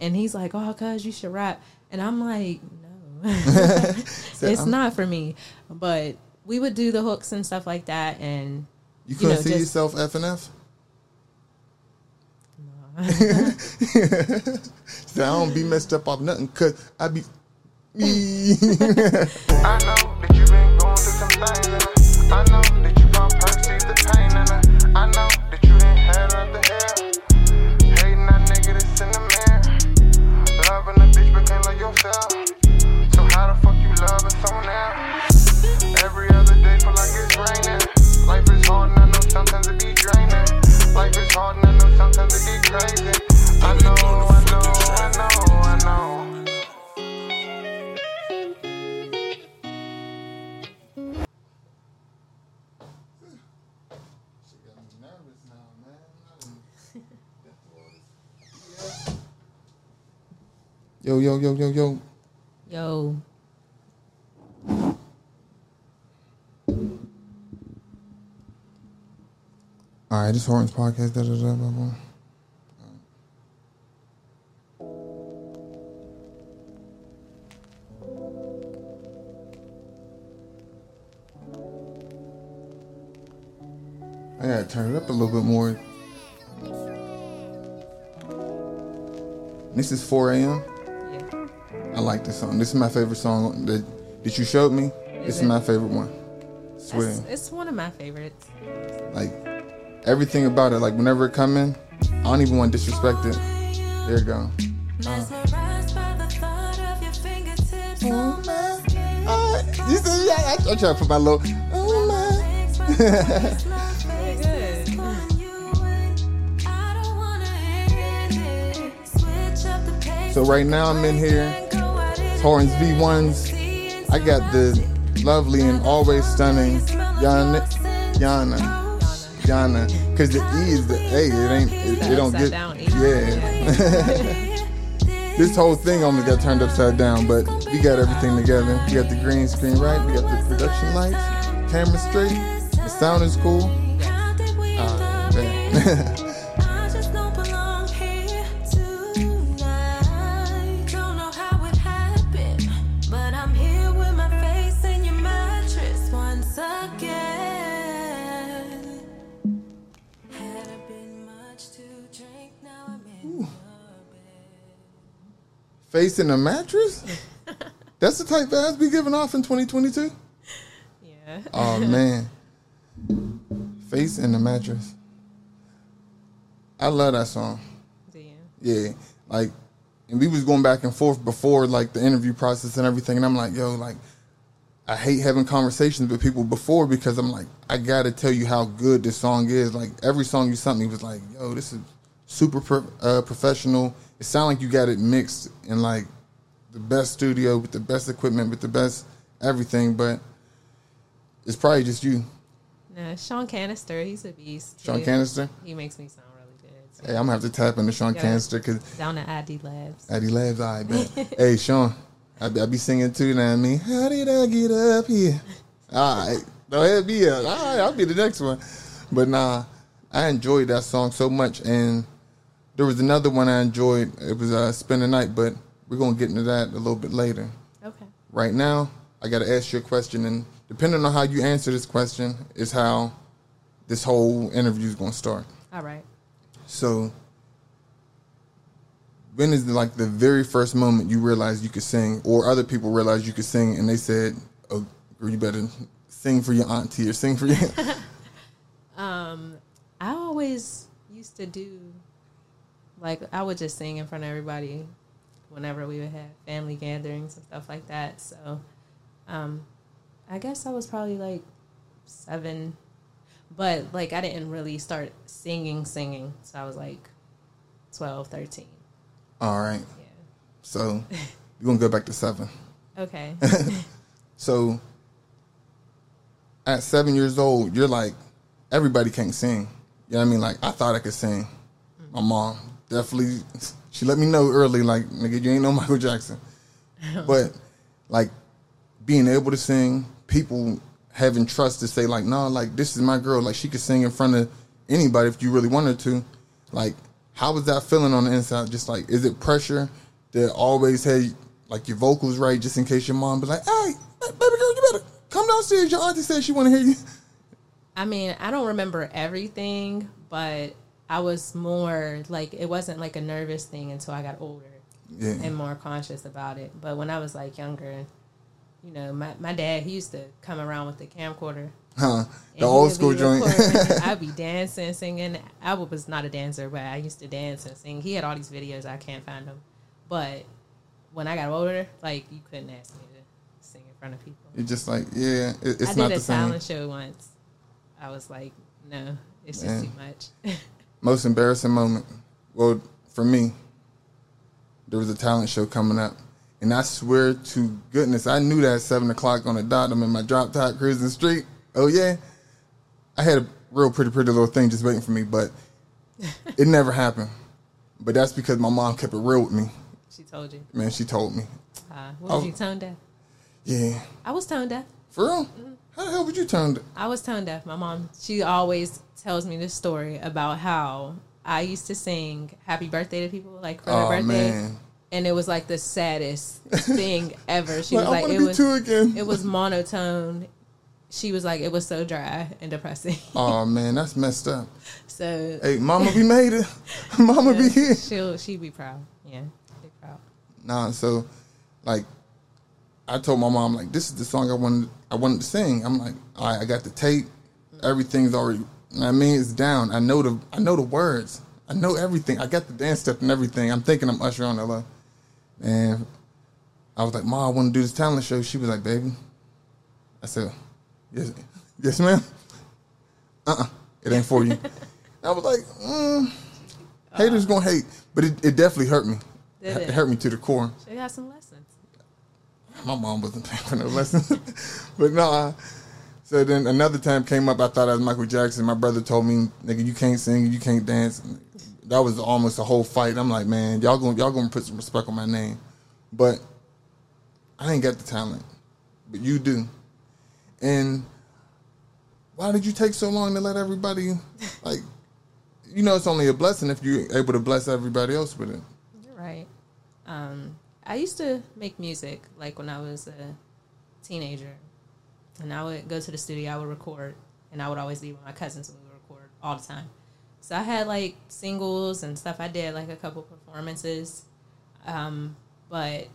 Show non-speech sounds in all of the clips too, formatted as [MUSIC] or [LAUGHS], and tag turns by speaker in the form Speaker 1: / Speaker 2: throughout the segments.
Speaker 1: And he's like, "Oh, cuz you should rap," and I'm like, "No, [LAUGHS] [LAUGHS] it's
Speaker 2: I'm- um,
Speaker 1: not for me." But we would do the hooks and stuff like that, and
Speaker 2: You couldn't
Speaker 1: know,
Speaker 2: see
Speaker 1: just-
Speaker 2: yourself F and F. Say, I don't be messed up off nothing, cause I be me. [LAUGHS]
Speaker 3: I know
Speaker 2: yo, yo, yo, yo, yo.
Speaker 1: yo,
Speaker 2: All right, this Horns podcast. Da, da, da, blah, blah. I gotta turn it up a little bit more. This is 4 a.m.
Speaker 1: yeah.
Speaker 2: I like this song. This is my favorite song that that you showed me. This is my favorite one. Swear.
Speaker 1: It's, it's one of my favorites.
Speaker 2: Like everything about it. Like whenever it come in, I don't even want to disrespect it. There you go.
Speaker 4: Mesmerized by the thought of your fingertips my.
Speaker 2: Uh, you see, yeah, I, I try to put my little. Oh my.
Speaker 4: Makes my voice love
Speaker 1: Very
Speaker 4: face
Speaker 1: good.
Speaker 4: on you and I don't wanna end it. Switch up the pace.
Speaker 2: So right now I'm in here. Torrance V1s. I got the lovely and always stunning Yana, Yana, Yana. Cause the E is the A. It ain't. It, it don't get.
Speaker 1: down.
Speaker 2: Yeah. [LAUGHS] this whole thing almost got turned upside down, but we got everything together. We got the green screen right. We got the production lights, camera straight. The sound is cool. Ah, [LAUGHS]
Speaker 4: Face in a
Speaker 2: mattress? [LAUGHS] That's the type ass be giving off in 2022?
Speaker 1: Yeah.
Speaker 2: Oh [LAUGHS] man. Face in the mattress. I love that song.
Speaker 1: Do you?
Speaker 2: Yeah. Like and we was going back and forth before like the interview process and everything and I'm like, yo, like I hate having conversations with people before because I'm like, I gotta tell you how good this song is. Like every song you sent me was like, yo, this is super pro- uh, professional. It sounded like you got it mixed in like the best studio with the best equipment with the best everything, but it's probably just you,
Speaker 1: Nah, Sean Canister, he's a beast.
Speaker 2: Sean
Speaker 1: too.
Speaker 2: Canister.
Speaker 1: He makes me sound really good. So
Speaker 2: Hey, I'm gonna have to tap into Sean. Canister because
Speaker 1: Down at ID Labs.
Speaker 2: ID Labs, I bet. [LAUGHS] hey, Sean, I be, I be singing too. Now I mean, how did I get up here? All right, don't hit be up. All right, I'll be the next one. But nah, I enjoyed that song so much, and there was another one I enjoyed. It was uh, "Spend the Night," but we're gonna get into that a little bit later.
Speaker 1: Okay.
Speaker 2: Right now, I got to ask you a question, and depending on how you answer this question, is how this whole interview is gonna start.
Speaker 1: All right.
Speaker 2: So, when is like the very first moment you realized you could sing, or other people realized you could sing, and they said, "Oh, you better sing for your auntie or sing for your." [LAUGHS] [LAUGHS]
Speaker 1: I always used to do, like, I would just sing in front of everybody whenever we would have family gatherings and stuff like that. So, um, I guess I was probably like seven, but like, I didn't really start singing, singing. So I was like 12, 13.
Speaker 2: All right,
Speaker 1: Yeah.
Speaker 2: so we're gonna go back to seven.
Speaker 1: Okay. [LAUGHS]
Speaker 2: So, at seven years old, you're like, everybody can't sing. You know what I mean? Like, I thought I could sing. My mom definitely, she let me know early, like, nigga, you ain't no [LAUGHS] Michael Jackson. but, like, being able to sing, people having trust to say, like, no, like, this is my girl. Like, she could sing in front of anybody if you really wanted to. Like, How was that feeling on the inside? Just like, is it pressure to always have like your vocals right, just in case your mom be like, "Hey, baby girl, you better come downstairs. Your auntie said she want to hear you."
Speaker 1: I mean, I don't remember everything, but I was more like it wasn't like a nervous thing until I got older
Speaker 2: Yeah,
Speaker 1: and more conscious about it. But when I was like younger, you know, my, my dad he used to come around with the camcorder.
Speaker 2: huh? The old school joint. [LAUGHS]
Speaker 1: I'd be dancing, singing. I was not a dancer, but I used to dance and sing. He had all these videos. I can't find them. But when I got older, like you couldn't ask me to sing in front of people.
Speaker 2: It's just like, yeah, it, it's
Speaker 1: I
Speaker 2: not
Speaker 1: did a
Speaker 2: same.
Speaker 1: talent show once. I was like, no, it's just
Speaker 2: Man.
Speaker 1: too much. [LAUGHS]
Speaker 2: Most embarrassing moment. Well, for me, there was a talent show coming up, and I swear to goodness, I knew that at seven o'clock on the dot. I'm in my drop top cruising the street. Oh yeah, I had a real pretty pretty little thing just waiting for me, but [LAUGHS] it never happened. But that's because my mom kept it real with me.
Speaker 1: she told you.
Speaker 2: Man, she told me,
Speaker 1: Uh, was
Speaker 2: Oh.
Speaker 1: you tone deaf?
Speaker 2: yeah,
Speaker 1: I was tone deaf.
Speaker 2: for real. How the hell would you turn? it?
Speaker 1: I was tone deaf. My mom, she always tells me this story about how I used to sing happy birthday to people, like for
Speaker 2: Oh
Speaker 1: their birthday.
Speaker 2: man,
Speaker 1: And it was like the saddest [LAUGHS] thing ever. She
Speaker 2: like,
Speaker 1: was like, it was,
Speaker 2: again.
Speaker 1: it was [LAUGHS] monotone. She was like, it was so dry and depressing.
Speaker 2: oh man, that's messed up. [LAUGHS]
Speaker 1: so
Speaker 2: Hey, mama, we made it. mama, be here.
Speaker 1: she'll she'd be proud. Yeah, be proud.
Speaker 2: Nah, so like I told my mom like this is the song I wanted I wanted to sing. I'm like, all right, I got the tape, everything's already I mean it's down. I know the I know the words. I know everything. I got the dance step and everything. I'm thinking I'm Usher on LA. And I was like, Mom, I want to do this talent show. She was like, baby. I said, Yes, yes, ma'am. Uh uh It ain't for you. [LAUGHS] I was like, mm, haters gonna hate. But it, it definitely hurt me. It
Speaker 1: it?
Speaker 2: hurt me to the core.
Speaker 1: She got some lessons.
Speaker 2: My mom wasn't [LAUGHS] paying for no lessons. but no, I, so then another time came up, I thought I was Michael Jackson. My brother told me, nigga, you can't sing, you can't dance. That was almost a whole fight. I'm like, man, y'all gonna y'all gonna put some respect on my name. But I ain't got the talent. But you do. And why did you take so long to let everybody like you know it's only a blessing if you're able to bless everybody else with it.
Speaker 1: You're right. Um, I used to make music like when I was a teenager, and I would go to the studio. I would record, and I would always be with my cousins. and We would record all the time. So I had like singles and stuff. I did like a couple performances, um, but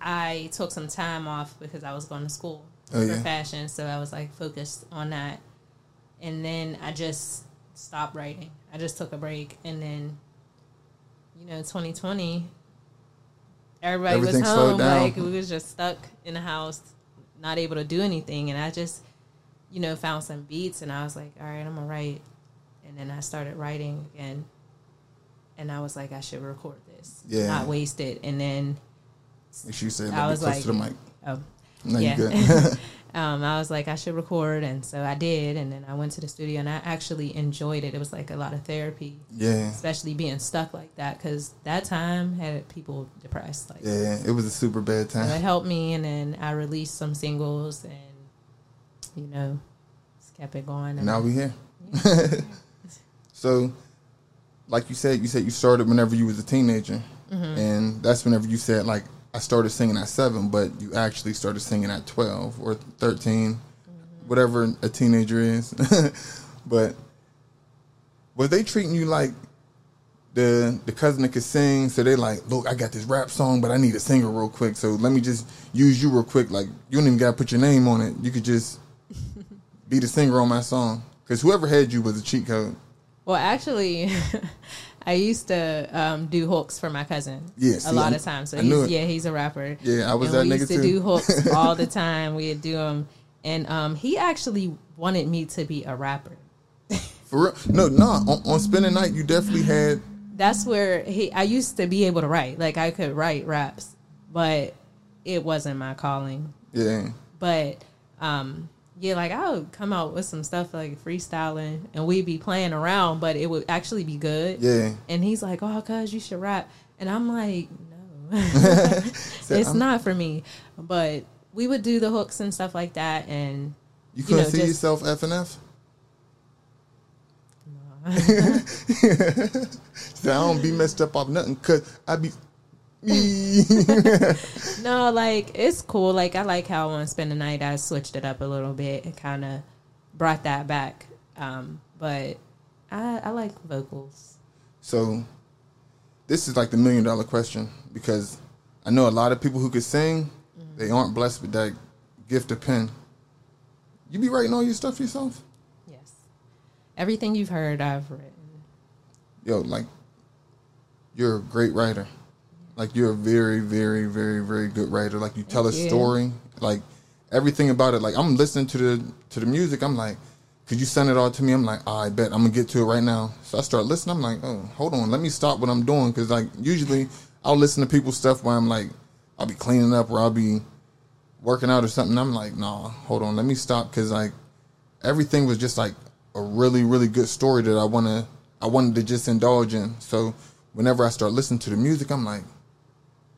Speaker 1: I took some time off because I was going to school
Speaker 2: Oh,
Speaker 1: for
Speaker 2: yeah.
Speaker 1: fashion. So I was like focused on that, and then I just stopped writing. I just took a break, and then you know, 2020, everybody was home. Like we was just stuck in the house, not able to do anything. And I just, you know, found some beats, and I was like, all right, I'm gonna write. And then I started writing again, and I was like, I should record this,
Speaker 2: Yeah.
Speaker 1: not waste it. And then
Speaker 2: Make sure you say little bit
Speaker 1: was
Speaker 2: close
Speaker 1: like,
Speaker 2: to the mic.
Speaker 1: oh,
Speaker 2: No,
Speaker 1: yeah. [LAUGHS] [LAUGHS] um, I was like, I should record, and so I did. And then I went to the studio, and I actually enjoyed it. It was like a lot of therapy,
Speaker 2: yeah.
Speaker 1: especially being stuck like that, because that time had people depressed. Like,
Speaker 2: Yeah, it was a super bad time.
Speaker 1: so it helped me, and then I released some singles, and you know, just kept it going. And
Speaker 2: Now we here. [LAUGHS] so, like you said, you said you started whenever you was a teenager,
Speaker 1: Mm-hmm.
Speaker 2: and that's whenever you said like I started singing at seven, but you actually started singing at twelve or 13
Speaker 1: Mm-hmm.
Speaker 2: whatever a teenager is. [LAUGHS] but were they treating you like the the cousin that could sing? So they like, look, I got this rap song, but I need a singer real quick. So let me just use you real quick. Like you don't even gotta put your name on it. You could just be the singer on my song. Because whoever had you was a cheat code.
Speaker 1: Well, actually, [LAUGHS] I used to um, do hooks for my cousin.
Speaker 2: Yeah,
Speaker 1: a lot
Speaker 2: I-
Speaker 1: of times. So he's, yeah, he's a rapper.
Speaker 2: Yeah, I was
Speaker 1: and
Speaker 2: that
Speaker 1: we
Speaker 2: nigga
Speaker 1: used to
Speaker 2: too.
Speaker 1: do hooks [LAUGHS] all the time. We'd do them, and um, he actually wanted me to be a rapper. [LAUGHS]
Speaker 2: For real? No, no. On, on spinning night, you definitely had.
Speaker 1: That's where he. I used to be able to write, like I could write raps, but it wasn't my calling.
Speaker 2: Yeah,
Speaker 1: But um, yeah, like I would come out with some stuff like freestyling, and we'd be playing around, but it would actually be good.
Speaker 2: yeah.
Speaker 1: And he's like, "Oh, cuz you should rap," and I'm like, "No, [LAUGHS] [LAUGHS]
Speaker 2: So
Speaker 1: it's
Speaker 2: I'm-
Speaker 1: not um for me." But we would do the hooks and stuff like that, and
Speaker 2: You couldn't
Speaker 1: know,
Speaker 2: see
Speaker 1: just-
Speaker 2: yourself F and F. Say, I don't be messed up off nothing cause I be. [LAUGHS]
Speaker 1: No, like it's cool. Like I like how on Spend the Night I switched it up a little bit and kind of brought that back. Um, but I, I like vocals.
Speaker 2: so this is like the million dollar question because I know a lot of people who could sing, they aren't blessed with that gift of pen. You be writing all your stuff yourself?
Speaker 1: Yes, everything you've heard, I've written.
Speaker 2: Yo, like you're a great writer. Like you're a very, very, very, very good writer. Like you tell
Speaker 1: Thank
Speaker 2: a
Speaker 1: you.
Speaker 2: story. Like everything about it. Like I'm listening to the to the music. I'm like, could you send it all to me? I'm like, "Ah, I bet I'm gonna get to it right now. So I start listening. I'm like, oh, hold on, let me stop what I'm doing because like usually I'll listen to people's stuff while I'm like, I'll be cleaning up or I'll be working out or something. I'm like, nah, hold on, let me stop because like everything was just like a really, really good story that I wanna I wanted to just indulge in. So whenever I start listening to the music, I'm like,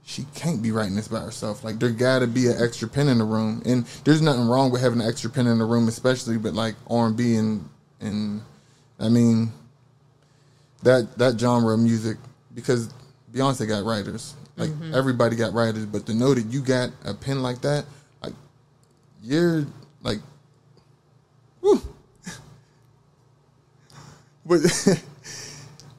Speaker 2: she can't be writing this by herself. Like there gotta be an extra pen in the room, and there's nothing wrong with having an extra pen in the room, especially but like R and B and and I mean that that genre of music because Beyonce got writers, like mm-hmm. everybody got writers, but to know that you got a pen like that, like you're like, whew. [LAUGHS] but [LAUGHS]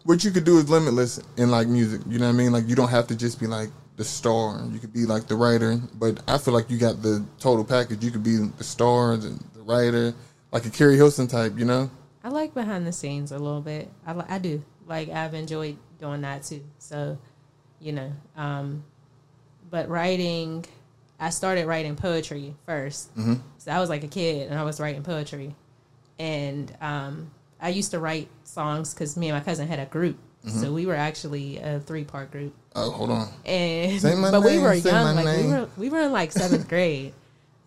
Speaker 2: what you could do is limitless in like music. You know what I mean? Like you don't have to just be like the star. You could be like the writer. But I feel like you got the total package. You could be the star, the, the writer, like a Keri Hilson type. You know?
Speaker 1: I like behind the scenes a little bit. I I do like I've enjoyed doing that too. So, you know, um, but writing, I started writing poetry 1st So I was like a kid and I was writing poetry, and um, I used to write songs because me and my cousin had a group. So we were actually a three part group,
Speaker 2: Oh, hold on.
Speaker 1: and
Speaker 2: Say my
Speaker 1: but we were young, like we
Speaker 2: name.
Speaker 1: were we were in like seventh [LAUGHS] grade.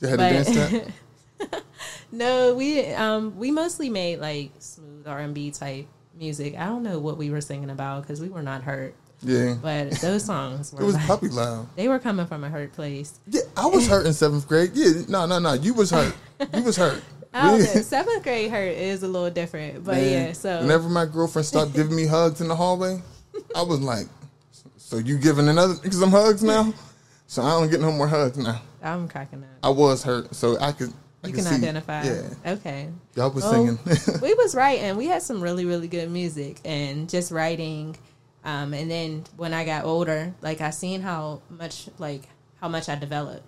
Speaker 2: You had
Speaker 1: But-
Speaker 2: to dance that. [LAUGHS]
Speaker 1: No, we um we mostly made like smooth R and B type music. I don't know what we were singing about because we were not hurt,
Speaker 2: Yeah.
Speaker 1: but those songs [LAUGHS]
Speaker 2: It
Speaker 1: were
Speaker 2: was
Speaker 1: like,
Speaker 2: puppy loud.
Speaker 1: they were coming from a hurt place.
Speaker 2: Yeah, I was hurt in seventh grade. Yeah, no, no, no. You was hurt. You was hurt.
Speaker 1: Don't. Seventh grade hurt is a little different, but
Speaker 2: Man,
Speaker 1: yeah. So
Speaker 2: whenever my girlfriend stopped giving me hugs in the hallway, I was like, "So you giving another some hugs now?" So I don't get no more hugs now.
Speaker 1: I'm cracking up.
Speaker 2: I was hurt, so I could. I
Speaker 1: You
Speaker 2: could
Speaker 1: can
Speaker 2: see-
Speaker 1: identify.
Speaker 2: Yeah,
Speaker 1: Okay.
Speaker 2: y'all was
Speaker 1: Well,
Speaker 2: singing. [LAUGHS]
Speaker 1: we was writing. We had some really, really good music and just writing. Um, and then when I got older, like I seen how much, like how much I developed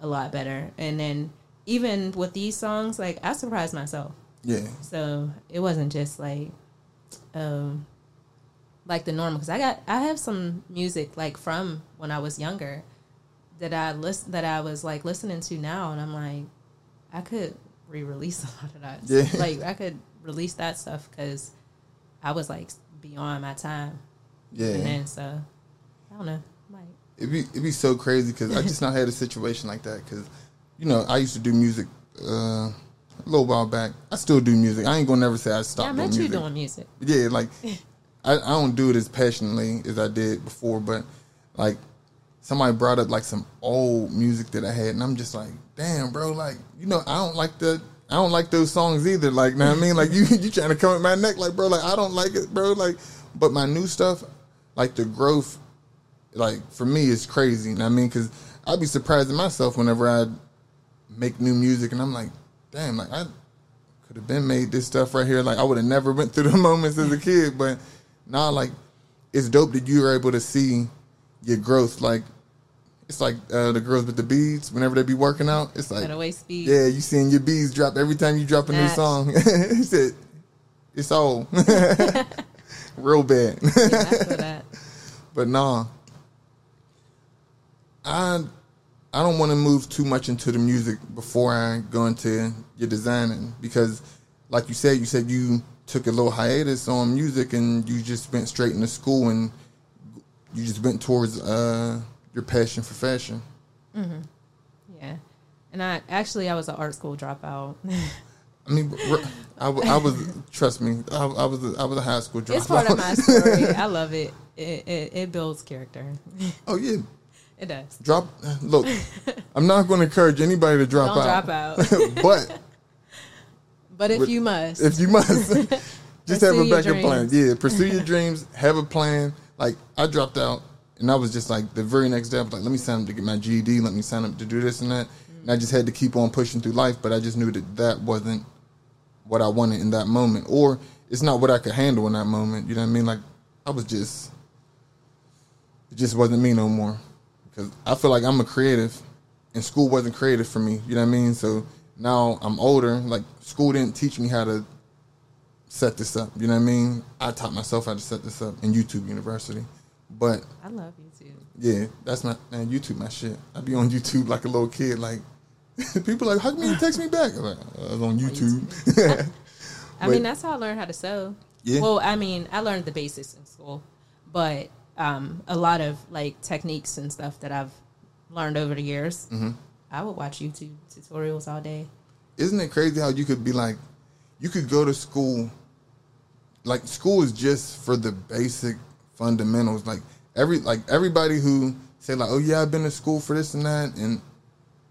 Speaker 1: a lot better. And then even with these songs, like I surprised myself.
Speaker 2: yeah,
Speaker 1: So it wasn't just like, um, like the normal. Because I got, I have some music like from when I was younger that I listen that I was like listening to now, and I'm like, I could re-release [LAUGHS] a lot of that.
Speaker 2: Yeah. [LAUGHS]
Speaker 1: Like I could release that stuff because I was like beyond my time.
Speaker 2: yeah.
Speaker 1: And then so I don't know. Like
Speaker 2: It'd be it'd be so crazy because I just not had a situation like that because, you know, I used to do music uh, a little while back. I still do music. I ain't gonna never say I stopped
Speaker 1: yeah, I
Speaker 2: doing
Speaker 1: met you
Speaker 2: music.
Speaker 1: doing music.
Speaker 2: yeah, like [LAUGHS] I, I don't do it as passionately as I did before, but like somebody brought up like some old music that I had, and I'm just like, damn, bro, like you know, I don't like the. I don't like those songs either. Like, you know what I mean? Like, you [LAUGHS] you trying to come at my neck, like, bro, like I don't like it, bro. Like, but my new stuff, like the growth, like for me, is crazy. You know what I mean? Because I'd be surprised at myself whenever I make new music, and I'm like, damn, like I could have been made this stuff right here. Like I would have never went through the [LAUGHS] moments as a kid, but now like it's dope that you are able to see your growth. Like it's like uh, the girls with the beads whenever they be working out. It's like
Speaker 1: At a waist speed.
Speaker 2: yeah, you seeing your beads drop every time you drop a new song. he [LAUGHS] said it's old, [LAUGHS] real bad. [LAUGHS]
Speaker 1: Yeah.
Speaker 2: But nah, I I don't want to move too much into the music before I go into your designing because, like you said, you said you took a little hiatus on music and you just went straight into school and you just went towards uh, your passion for fashion.
Speaker 1: Yeah. And I actually I was an art school dropout. [LAUGHS]
Speaker 2: I mean, I was trust me, I, I was a, I was a high school dropout.
Speaker 1: it's part of my story. [LAUGHS] I love it. It, it. it builds character. [LAUGHS]
Speaker 2: oh yeah,
Speaker 1: It does.
Speaker 2: drop. Look, I'm not going to encourage anybody to drop
Speaker 1: Don't
Speaker 2: out.
Speaker 1: drop out.
Speaker 2: but
Speaker 1: But if
Speaker 2: But
Speaker 1: you must,
Speaker 2: if you must. [LAUGHS] [LAUGHS] Just have a backup plan. Yeah, pursue your dreams. Have a plan. Like I dropped out, and I was just like the very next day. I was like, let me sign up to get my GED. Let me sign up to do this and that. And I just had to keep on pushing through life. But I just knew that that wasn't what I wanted in that moment, or it's not what I could handle in that moment. You know what I mean? Like I was just, it just wasn't me no more. Because I feel like I'm a creative, and school wasn't creative for me. You know what I mean? So now I'm older. Like school didn't teach me how to set this up. You know what I mean? I taught myself how to set this up in YouTube University. But
Speaker 1: I love YouTube.
Speaker 2: yeah, that's my man. YouTube, my shit. I'd be on YouTube like a little kid. Like [LAUGHS] people like, how come you text me back? I'm like, I was on [LAUGHS] YouTube. [LAUGHS]
Speaker 1: I
Speaker 2: Wait.
Speaker 1: mean, that's how I learned how to sew.
Speaker 2: Yeah.
Speaker 1: Well, I mean, I learned the basics in school, but um, a lot of like techniques and stuff that I've learned over the years,
Speaker 2: Mm-hmm.
Speaker 1: I would watch YouTube tutorials all day.
Speaker 2: Isn't it crazy how you could be like, you could go to school. Like school is just for the basic fundamentals. Like every like everybody who say like, oh yeah, I've been to school for this and that, and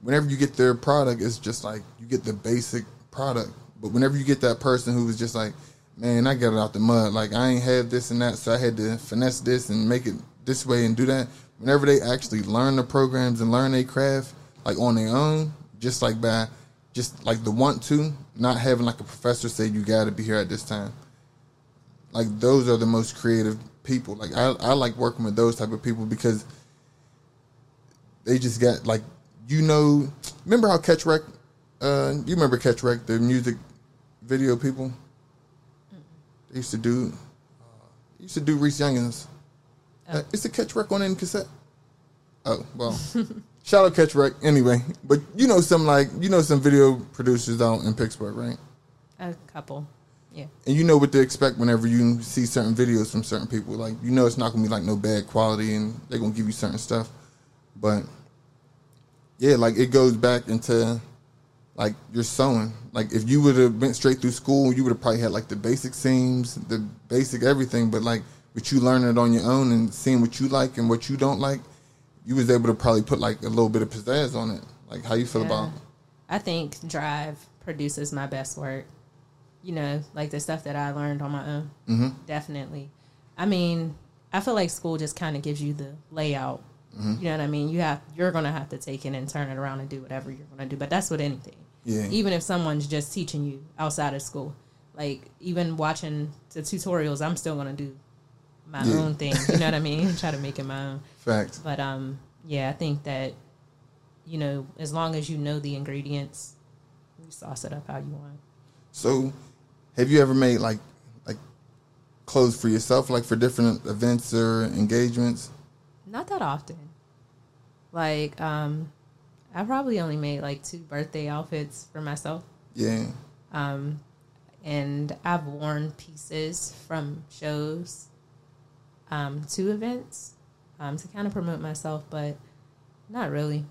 Speaker 2: whenever you get their product, it's just like you get the basic product. But whenever you get that person who was just like, man, I got it out the mud. Like I ain't had this and that, so I had to finesse this and make it this way and do that. Whenever they actually learn the programs and learn their craft, like on their own, just like by just like the want to, not having like a professor say you got to be here at this time. Like those are the most creative people. Like I, I like working with those type of people because they just got like you know. Remember how Catch Wreck? Uh, you remember Catch Wreck, the music video people? They used to do. Uh, used to do Reese Youngins. Uh, is the Catch Wreck on in cassette? Oh well. [LAUGHS] Shout out Catch Wreck anyway. But you know some like you know some video producers out in Pittsburgh, right?
Speaker 1: A couple, yeah.
Speaker 2: and you know what to expect whenever you see certain videos from certain people. Like you know it's not gonna be like no bad quality, and they're gonna give you certain stuff. But yeah, like it goes back into like your sewing. Like if you would have went straight through school, you would have probably had like the basic seams, the basic everything. But like with you learning it on your own and seeing what you like and what you don't like, you was able to probably put like a little bit of pizzazz on it. Like how you feel
Speaker 1: Yeah.
Speaker 2: about?
Speaker 1: I think Drive produces my best work. You know, like the stuff that I learned on my own.
Speaker 2: Mm-hmm.
Speaker 1: Definitely. I mean, I feel like school just kind of gives you the layout.
Speaker 2: Mm-hmm.
Speaker 1: You know what I mean? You have you're gonna have to take it and turn it around and do whatever you're gonna do. But that's with anything.
Speaker 2: Yeah.
Speaker 1: Even if someone's just teaching you outside of school, like even watching the tutorials, I'm still gonna do my
Speaker 2: Yeah.
Speaker 1: own thing. You know what I mean? [LAUGHS] Try to make it my own.
Speaker 2: Facts.
Speaker 1: But um, yeah, I think that you know, as long as you know the ingredients, you sauce it up how you want.
Speaker 2: So, have you ever made like like clothes for yourself, like for different events or engagements?
Speaker 1: Not that often. Like, um, I probably only made like two birthday outfits for myself.
Speaker 2: Yeah,
Speaker 1: Um, and I've worn pieces from shows um, to events um, to kind of promote myself, but not really.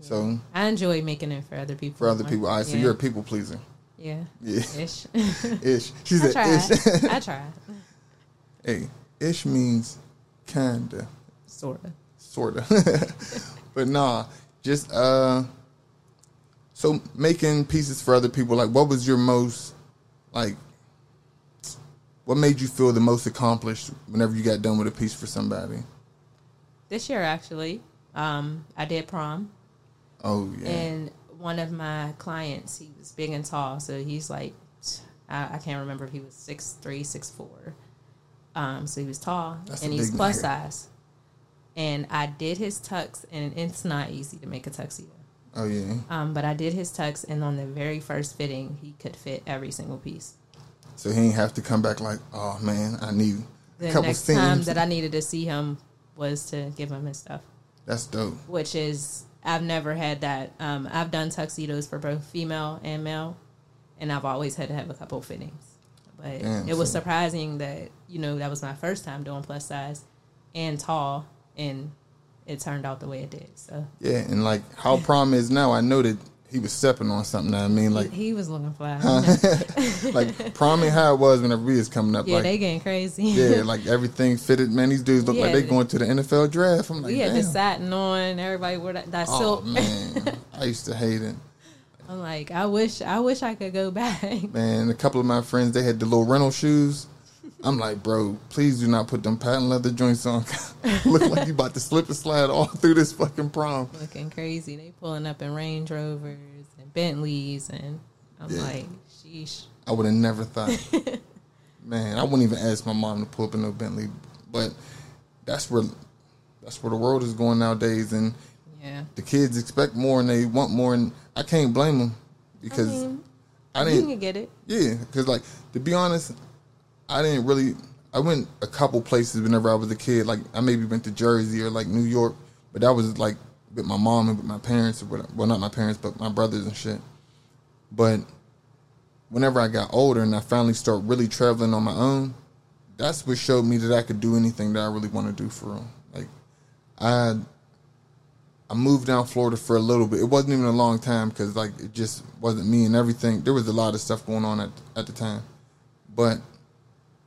Speaker 2: So
Speaker 1: I enjoy making it for other people.
Speaker 2: for other people, all right. So
Speaker 1: yeah.
Speaker 2: you're a people pleaser.
Speaker 1: yeah,
Speaker 2: Yeah,
Speaker 1: ish. [LAUGHS]
Speaker 2: ish. She
Speaker 1: I
Speaker 2: said ish.
Speaker 1: I tried, [LAUGHS]
Speaker 2: hey, ish means kinda,
Speaker 1: sort of.
Speaker 2: sorta. [LAUGHS] but nah, just uh. So making pieces for other people, like what was your most like? What made you feel the most accomplished whenever you got done with a piece for somebody?
Speaker 1: This year, actually, um, I did prom.
Speaker 2: Oh yeah.
Speaker 1: And one of my clients, he was big and tall, so he's like, I, I can't remember if he was six three, six four. Um, so he was tall,
Speaker 2: That's
Speaker 1: and he's plus
Speaker 2: nigga.
Speaker 1: size. And I did his tux, and it's not easy to make a tuxedo.
Speaker 2: oh yeah.
Speaker 1: Um, but I did his tux, and on the very first fitting, he could fit every single piece.
Speaker 2: So he ain't have to come back like, oh man, I need
Speaker 1: The
Speaker 2: a couple
Speaker 1: next time that I needed to see him was to give him his stuff.
Speaker 2: That's dope.
Speaker 1: which is I've never had that. Um, I've done tuxedos for both female and male, and I've always had to have a couple fittings. But
Speaker 2: Damn,
Speaker 1: it was
Speaker 2: so-
Speaker 1: surprising that you know that was my first time doing plus size and tall, and it turned out the way it did. So
Speaker 2: Yeah, and like how prom is now, I know that he was stepping on something. I mean, like
Speaker 1: he, he was looking fly. [LAUGHS]
Speaker 2: like prom ain't [LAUGHS] how it was whenever we was coming up.
Speaker 1: yeah,
Speaker 2: like
Speaker 1: they getting crazy.
Speaker 2: yeah, [LAUGHS] like everything fitted. Man, these dudes look like they going to the NFL draft. I'm like, yeah,
Speaker 1: the satin on. Everybody wore that, that
Speaker 2: oh
Speaker 1: silk.
Speaker 2: man, I used to hate it.
Speaker 1: I'm like, I wish, I wish I could go back.
Speaker 2: Man, a couple of my friends they had the little rental shoes. I'm like, bro, please do not put them patent leather joints on. [LAUGHS] Look like you about to slip and slide all through this fucking prom.
Speaker 1: Looking crazy. They pulling up in Range Rovers and Bentleys, and I'm
Speaker 2: Yeah.
Speaker 1: like, sheesh.
Speaker 2: I would have never thought. [LAUGHS] Man, I wouldn't even ask my mom to pull up in a Bentley, but that's where that's where the world is going nowadays, and
Speaker 1: Yeah.
Speaker 2: the kids expect more and they want more, and I can't blame them because
Speaker 1: I mean,
Speaker 2: I didn't.
Speaker 1: can get it.
Speaker 2: Yeah, because like to be honest, I didn't really. I went a couple places whenever I was a kid. Like I maybe went to Jersey or like New York, but that was like with my mom and with my parents or whatever. Well, not my parents, but my brothers and shit. But whenever I got older and I finally start really traveling on my own, that's what showed me that I could do anything that I really want to do for real. Like I I moved down Florida for a little bit. It wasn't even a long time because like it just wasn't me and everything. There was a lot of stuff going on at at the time, but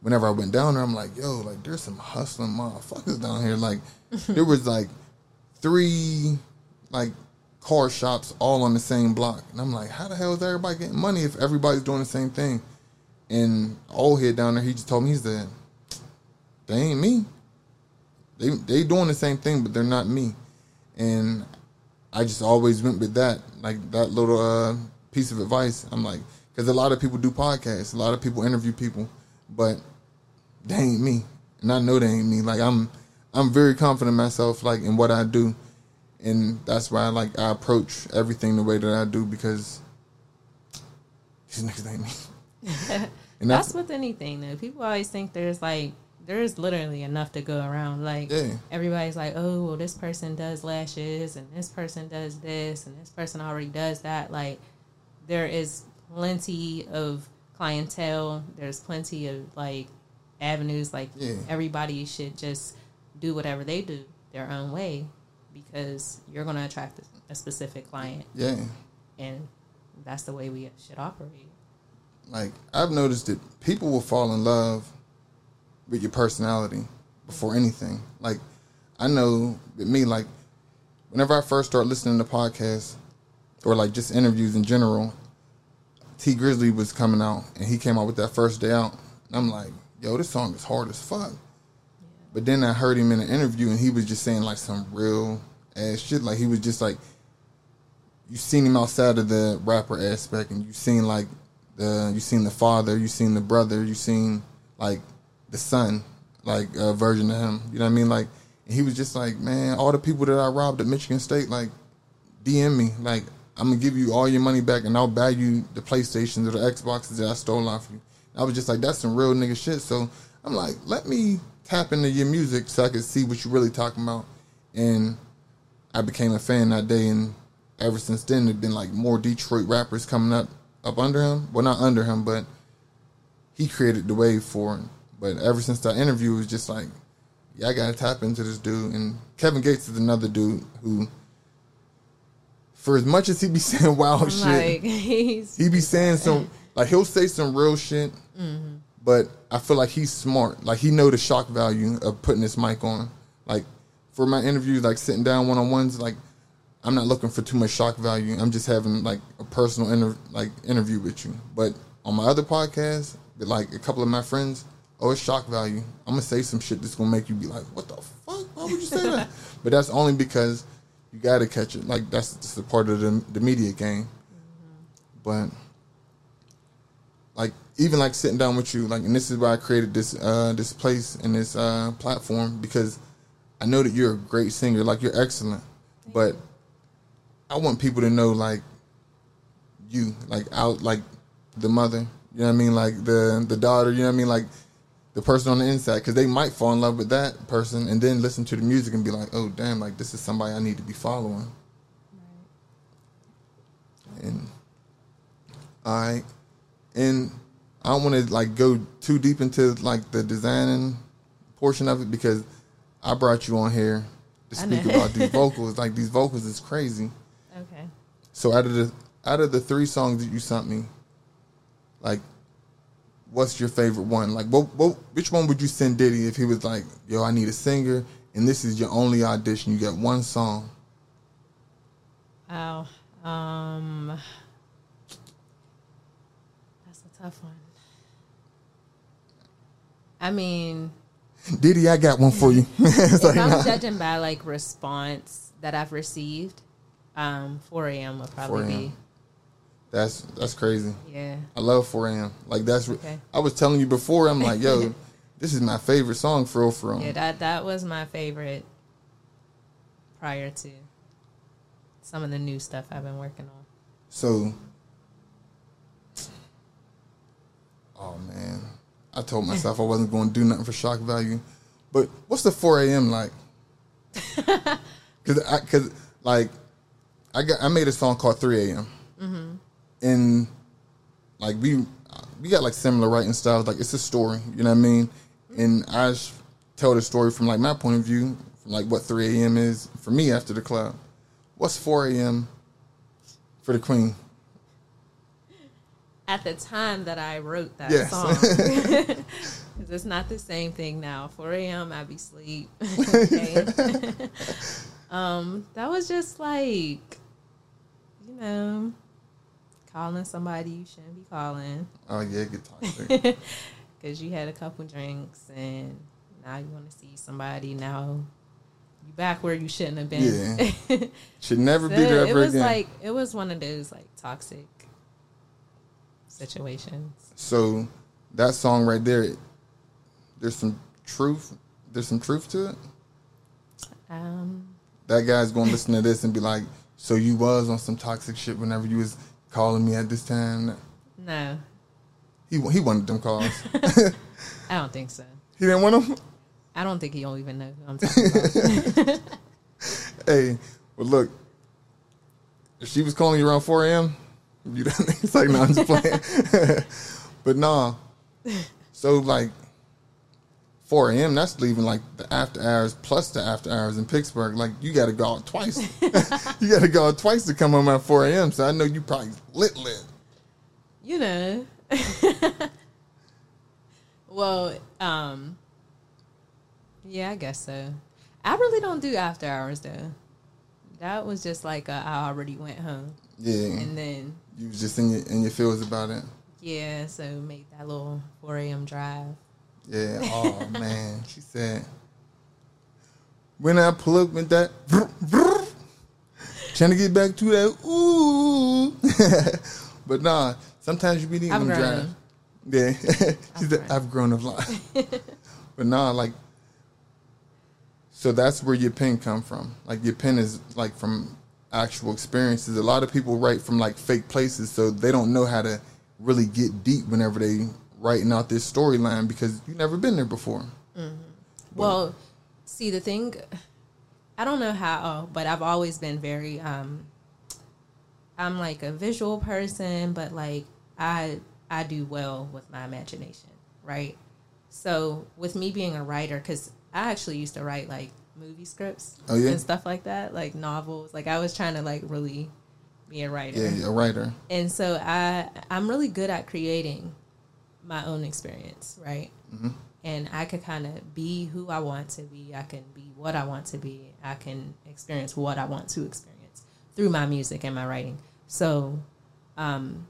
Speaker 2: whenever I went down there, I'm like, yo, like there's some hustling motherfuckers down here. Like [LAUGHS] there was like three like car shops all on the same block, and I'm like, how the hell is everybody getting money if everybody's doing the same thing? And old head down there, he just told me he said, they ain't me. They they doing the same thing, but they're not me. And I just always went with that, like that little uh, piece of advice. I'm like, because a lot of people do podcasts, a lot of people interview people, but they ain't me, and I know they ain't me. Like I'm, I'm very confident in myself, like in what I do, and that's why I like I approach everything the way that I do because these niggas ain't me. [LAUGHS] and
Speaker 1: That's with anything though. People always think there's like there's literally enough to go around. Like
Speaker 2: Yeah.
Speaker 1: everybody's like, oh, well, this person does lashes, and this person does this, and this person already does that. Like there is plenty of clientele. There's plenty of like avenues. Like
Speaker 2: Yeah.
Speaker 1: everybody should just do whatever they do their own way because you're going to attract a specific client,
Speaker 2: yeah.
Speaker 1: and that's the way we should operate.
Speaker 2: like I've noticed that people will fall in love with your personality before anything. Like I know with me, like whenever I first start listening to podcasts or like just interviews in general, Tee Grizzley was coming out and he came out with that first day out. And I'm like, yo, this song is hard as fuck. But then I heard him in an interview and he was just saying like some real ass shit. Like he was just like you seen him outside of the rapper aspect and you seen like the you seen the father, you seen the brother, you seen like the son, like a version of him. You know what I mean? Like he was just like, man, all the people that I robbed at Michigan State, like DM me, like I'm gonna give you all your money back and I'll buy you the PlayStations or the Xboxes that I stole off you. I was just like, that's some real nigga shit. So I'm like, let me tap into your music so I can see what you're really talking about. And I became a fan that day, and ever since then, there've been like more Detroit rappers coming up up under him. Well, not under him, but he created the wave for him. But ever since that interview, it was just like, yeah, I gotta tap into this dude. And Kevin Gates is another dude who, for as much as he be [LAUGHS] saying wild shit,
Speaker 1: like [LAUGHS] he's
Speaker 2: he be saying some like he'll say some real shit, Mm-hmm. but I feel like he's smart. Like he know the shock value of putting this mic on. Like for my interviews, like sitting down one on ones, like I'm not looking for too much shock value. I'm just having like a personal inter- like interview with you. But on my other podcast, like a couple of my friends, oh, it's shock value. I'm gonna say some shit that's gonna make you be like, what the fuck? Why would you say that? [LAUGHS] but that's only because you gotta catch it. Like that's just a part of the the media game. Mm-hmm. But like even like sitting down with you, like, and this is why I created this uh this place and this uh platform because I know that you're a great singer, like you're excellent, but I want people to know like you, like out, like the mother, you know what I mean, like the the daughter, you know what I mean, like the person on the inside, because they might fall in love with that person and then listen to the music and be like, oh damn, like this is somebody I need to be following. And I, and I don't want to like go too deep into like the designing portion of it because I brought you on here to speak about these [LAUGHS] vocals. Like these vocals is crazy.
Speaker 1: okay.
Speaker 2: So out of the out of the three songs that you sent me, like, what's your favorite one? Like, what, what which one would you send Diddy if he was like, "Yo, I need a singer, and this is your only audition. You got one song."
Speaker 1: Oh, um, that's a Tough one. I mean,
Speaker 2: Diddy, I got one for you. [LAUGHS]
Speaker 1: if
Speaker 2: like,
Speaker 1: I'm
Speaker 2: nah.
Speaker 1: judging by like response that I've received, um, 4 a.m. would probably
Speaker 2: 4
Speaker 1: be
Speaker 2: that's that's crazy.
Speaker 1: yeah.
Speaker 2: I love 4 a.m. Like that's.
Speaker 1: Okay.
Speaker 2: I was telling you before. I'm like, yo, [LAUGHS] this is my favorite song for real, for real.
Speaker 1: Yeah, that that was my favorite prior to some of the new stuff I've been working on.
Speaker 2: So, oh man, I told myself I wasn't going to do nothing for shock value. But what's the 4 a.m. like? [LAUGHS] Because I, cause like, I got I made a song called 3 a.m. Mm-hmm. And like we we got like similar writing styles. Like it's a story, you know what I mean? Mm-hmm. And I tell the story from like my point of view, from like what 3 a.m. is for me after the club. What's 4 a.m. for the queen?
Speaker 1: At the time that I wrote that
Speaker 2: Yes.
Speaker 1: song, [LAUGHS] [LAUGHS] it's not the same thing now. 4 a.m. I be sleep. [LAUGHS] um, that was just like, you know, calling somebody you shouldn't be calling
Speaker 2: Oh yeah, get toxic.
Speaker 1: because you had a couple drinks and now you want to see somebody. Now you back where you shouldn't have been.
Speaker 2: Should never
Speaker 1: So
Speaker 2: be there
Speaker 1: again.
Speaker 2: it
Speaker 1: was
Speaker 2: again.
Speaker 1: like it was one of those like toxic situations.
Speaker 2: so that song right there, there's some truth. There's some truth to it.
Speaker 1: Um,
Speaker 2: That guy's gonna listen to this and be like, "So you was on some toxic shit whenever you was calling me at this time."
Speaker 1: no,
Speaker 2: He he wanted them calls. [LAUGHS] [LAUGHS]
Speaker 1: I don't think so.
Speaker 2: he didn't want them.
Speaker 1: I don't think he don't even know who I'm talking about. [LAUGHS]
Speaker 2: Hey, well look, if she was calling you around 4 a.m., you done. It's like, no, I'm just playing. [LAUGHS] but nah. So like 4 a.m. That's leaving like the after hours plus the after hours in Pittsburgh. Like you got to go out twice. [LAUGHS] you got to go out twice to come home at 4 a.m. So I know you probably lit lit.
Speaker 1: you know. [LAUGHS] well, um, yeah, I guess so. I really don't do after hours though. That was just like a, I already went home,
Speaker 2: Yeah,
Speaker 1: and then
Speaker 2: you was just in your in your feels about it.
Speaker 1: yeah, so made that little 4 a.m. drive.
Speaker 2: Yeah. [LAUGHS] Oh man, she said. When I pull up with that, trying to get back to that, ooh. [LAUGHS] but nah, sometimes you be needing them drive. Yeah, [LAUGHS] she said. I've grown a lot. but nah, like, so that's where your pen come from. Like your pen is like from actual experiences. A lot of people write from like fake places, so they don't know how to really get deep whenever they writing out this storyline because you've never been there before.
Speaker 1: Well, see the thing, I don't know how, but I've always been very. um I'm like a visual person, but like I I do well with my imagination, right? So with me being a writer, because I actually used to write like movie scripts
Speaker 2: Oh, yeah?
Speaker 1: and stuff like that, like novels. Like I was trying to like really be a writer
Speaker 2: Yeah, a writer.
Speaker 1: and so I I'm really good at creating my own experience, right? And I could kind of be who I want to be. I can be what I want to be. I can experience what I want to experience through my music and my writing. So, um,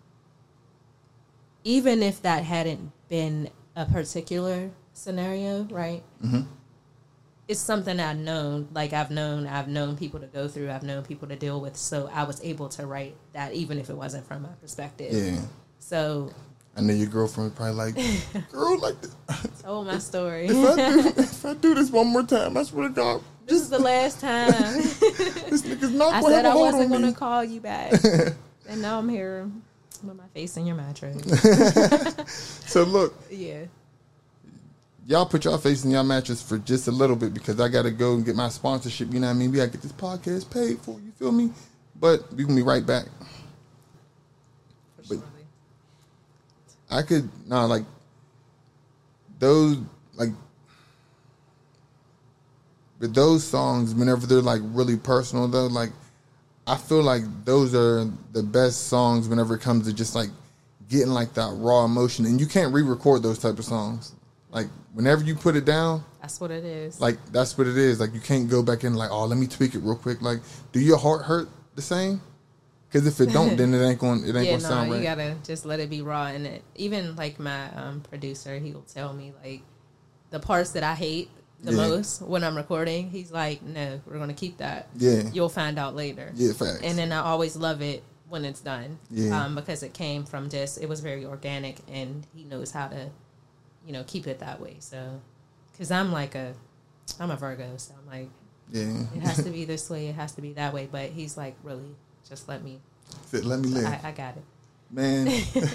Speaker 1: even if that hadn't been a particular scenario, right? It's something I've known, like I've known, I've known people to go through, I've known people to deal with. So I was able to write that, even if it wasn't from my perspective.
Speaker 2: Yeah.
Speaker 1: So
Speaker 2: I know your girlfriend probably like, [LAUGHS] girl, like, this. [LAUGHS]
Speaker 1: told oh, my story.
Speaker 2: if I, do, [LAUGHS] if I do this one more time, I swear to God,
Speaker 1: this is the last time.
Speaker 2: this nigga's not
Speaker 1: I
Speaker 2: going to
Speaker 1: said
Speaker 2: I a
Speaker 1: I
Speaker 2: hold
Speaker 1: wasn't going to call you back, and now I'm here with my face in your mattress.
Speaker 2: So look,
Speaker 1: yeah.
Speaker 2: Y'all put y'all face in y'all mattress for just a little bit because I got to go and get my sponsorship. You know what I mean? We got to get this podcast paid for. You feel me? But we can be right back. But- I could nah like those like but those songs whenever they're like really personal though like I feel like those are the best songs whenever it comes to just like getting like that raw emotion and you can't re-record those type of songs like whenever you put it down
Speaker 1: That's what it is.
Speaker 2: like that's what it is like you can't go back in like oh let me tweak it real quick like do your heart hurt the same Because if it don't, [LAUGHS] then it ain't going. It ain't
Speaker 1: yeah,
Speaker 2: gonna
Speaker 1: no,
Speaker 2: sound
Speaker 1: you gotta just let it be raw. And it, even like my um, producer, he will tell me like the parts that I hate the
Speaker 2: Yeah.
Speaker 1: most when I'm recording. He's like, "No, we're gonna keep that.
Speaker 2: Yeah.
Speaker 1: You'll find out later."
Speaker 2: yeah, facts.
Speaker 1: And then I always love it when it's done,
Speaker 2: Yeah.
Speaker 1: um, because it came from just it was very organic, and he knows how to, you know, keep it that way. So, because I'm like a, I'm a Virgo, so I'm like,
Speaker 2: yeah.
Speaker 1: it has to be this way, it has to be that way. But he's like, really, just let me,
Speaker 2: Said, Let me live,
Speaker 1: I, I got it.
Speaker 2: man. [LAUGHS]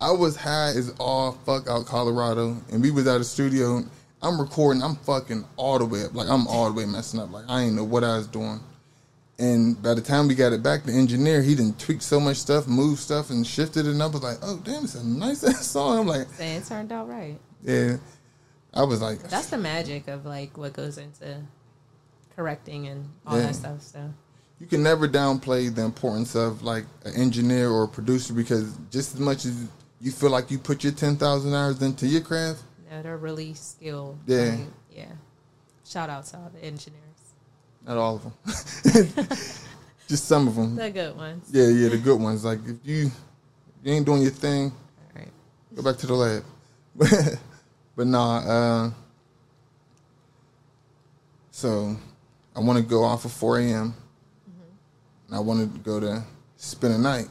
Speaker 2: I was high as all fuck out Colorado, and we was at a studio. I'm recording. I'm fucking all the way up. Like I'm all the way messing up. Like I ain't know what I was doing. And by the time we got it back, the engineer he didn't tweak so much stuff, moved stuff, and shifted it. And I was like, "Oh damn, it's a nice [LAUGHS] ass song." I'm like,
Speaker 1: And it turned out right.
Speaker 2: "Yeah." I was like,
Speaker 1: That's the magic of like what goes into correcting and all
Speaker 2: Yeah.
Speaker 1: that stuff. So
Speaker 2: you can never downplay the importance of like an engineer or a producer because just as much as you feel like you put your ten thousand hours into your craft,
Speaker 1: no, they're really skilled.
Speaker 2: Yeah.
Speaker 1: Like, yeah. Shout out to all the engineers,
Speaker 2: not all of them, [LAUGHS] just some of them.
Speaker 1: the good ones.
Speaker 2: Yeah, yeah, the good ones. Like if you you ain't doing your thing,
Speaker 1: All right.
Speaker 2: go back to the lab. [LAUGHS] but nah, uh, so I want to go off of 4 a.m. and I want to go to spend a night.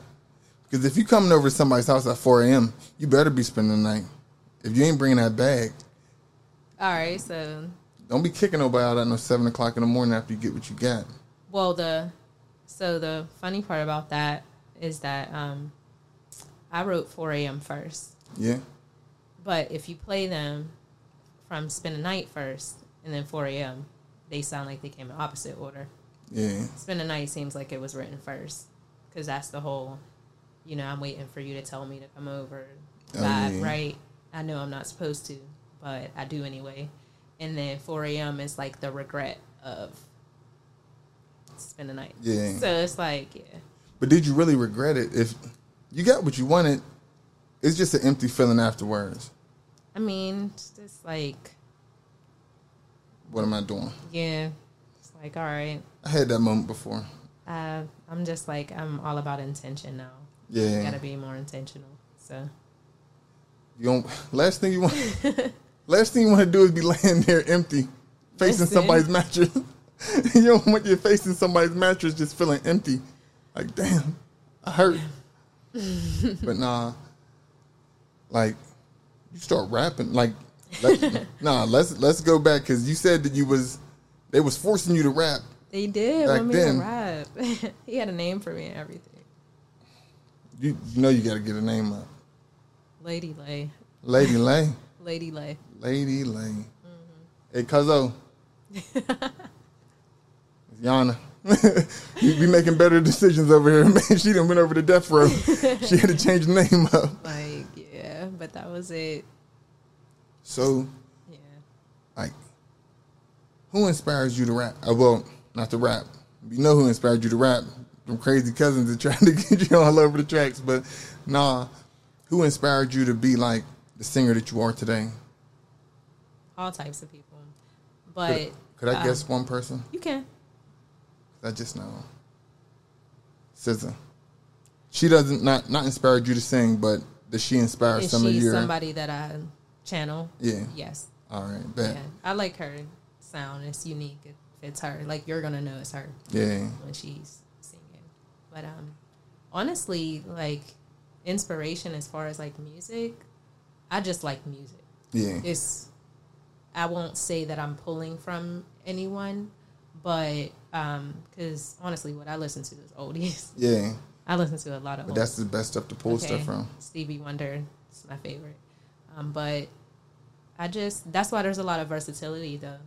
Speaker 2: Because if you coming over to somebody's house at 4 a.m., you better be spending the night. If you ain't bringing that bag,
Speaker 1: All right. So,
Speaker 2: don't be kicking nobody out at no 7 o'clock in the morning after you get what you got.
Speaker 1: well, the so the funny part about that is that um, I wrote 4 a.m. first.
Speaker 2: Yeah?
Speaker 1: But if you play them from spend a night first and then 4 a.m., they sound like they came in opposite order.
Speaker 2: Yeah.
Speaker 1: Spend a night seems like it was written first because that's the whole, you know, I'm waiting for you to tell me to come over.
Speaker 2: Oh, yeah.
Speaker 1: right? I know I'm not supposed to, but I do anyway. And then 4 a.m. is like the regret of spend the night.
Speaker 2: Yeah.
Speaker 1: So it's like, yeah.
Speaker 2: But did you really regret it? If you got what you wanted, it's just an empty feeling afterwards.
Speaker 1: I mean, it's just like,
Speaker 2: What am I doing?
Speaker 1: yeah, it's like, all right.
Speaker 2: I had that moment before.
Speaker 1: Uh, I'm just like, I'm all about intention now.
Speaker 2: Yeah.
Speaker 1: You gotta be more intentional. So,
Speaker 2: You don't. Last thing you want. [LAUGHS] last thing you want to do is be [LAUGHS] laying there empty, facing
Speaker 1: Listen.
Speaker 2: somebody's mattress. [LAUGHS] you don't want you facing somebody's mattress just feeling empty. Like damn, I hurt. [LAUGHS] but nah, like you start rapping. Like let, nah, let's let's go back because you said that you was they was forcing you to rap.
Speaker 1: they did
Speaker 2: Back
Speaker 1: want me
Speaker 2: then-
Speaker 1: to rap. he had a name for me and everything.
Speaker 2: You, you know you got to get a name up.
Speaker 1: Lady Lay.
Speaker 2: Lady Lay,
Speaker 1: Lady Lay.
Speaker 2: Lady Lay. Hey, Cuzzo. [LAUGHS] Yana. [LAUGHS] you be making better decisions over here, [LAUGHS] man. She done went over to death row. she had to change the name up.
Speaker 1: Like, yeah, but that was it.
Speaker 2: So,
Speaker 1: Yeah.
Speaker 2: like, who inspires you to rap? Uh, well, not to rap. You know who inspired you to rap? Them crazy cousins that tried to get you all over the tracks. But nah, who inspired you to be like the singer that you are today?
Speaker 1: All types of people. But
Speaker 2: Could, could I
Speaker 1: um,
Speaker 2: guess one person?
Speaker 1: You can.
Speaker 2: I just know. SZA. She doesn't not not inspired you to sing, but does she inspire
Speaker 1: Is
Speaker 2: some of
Speaker 1: she
Speaker 2: your?
Speaker 1: somebody that I channel?
Speaker 2: Yeah.
Speaker 1: Yes.
Speaker 2: All right, bet.
Speaker 1: Yeah. I like her sound. It's unique. It fits her. Like you're gonna know it's her
Speaker 2: Yeah.
Speaker 1: when she's singing. But um, honestly, like inspiration as far as like music, I just like music.
Speaker 2: Yeah.
Speaker 1: It's I won't say that I'm pulling from anyone, but um, because honestly, what I listen to is oldies. [LAUGHS]
Speaker 2: Yeah.
Speaker 1: I listen to a lot of.
Speaker 2: But that's the best stuff to pull stuff from.
Speaker 1: Stevie Wonder is my favorite. Um, but I just that's why there's a lot of versatility though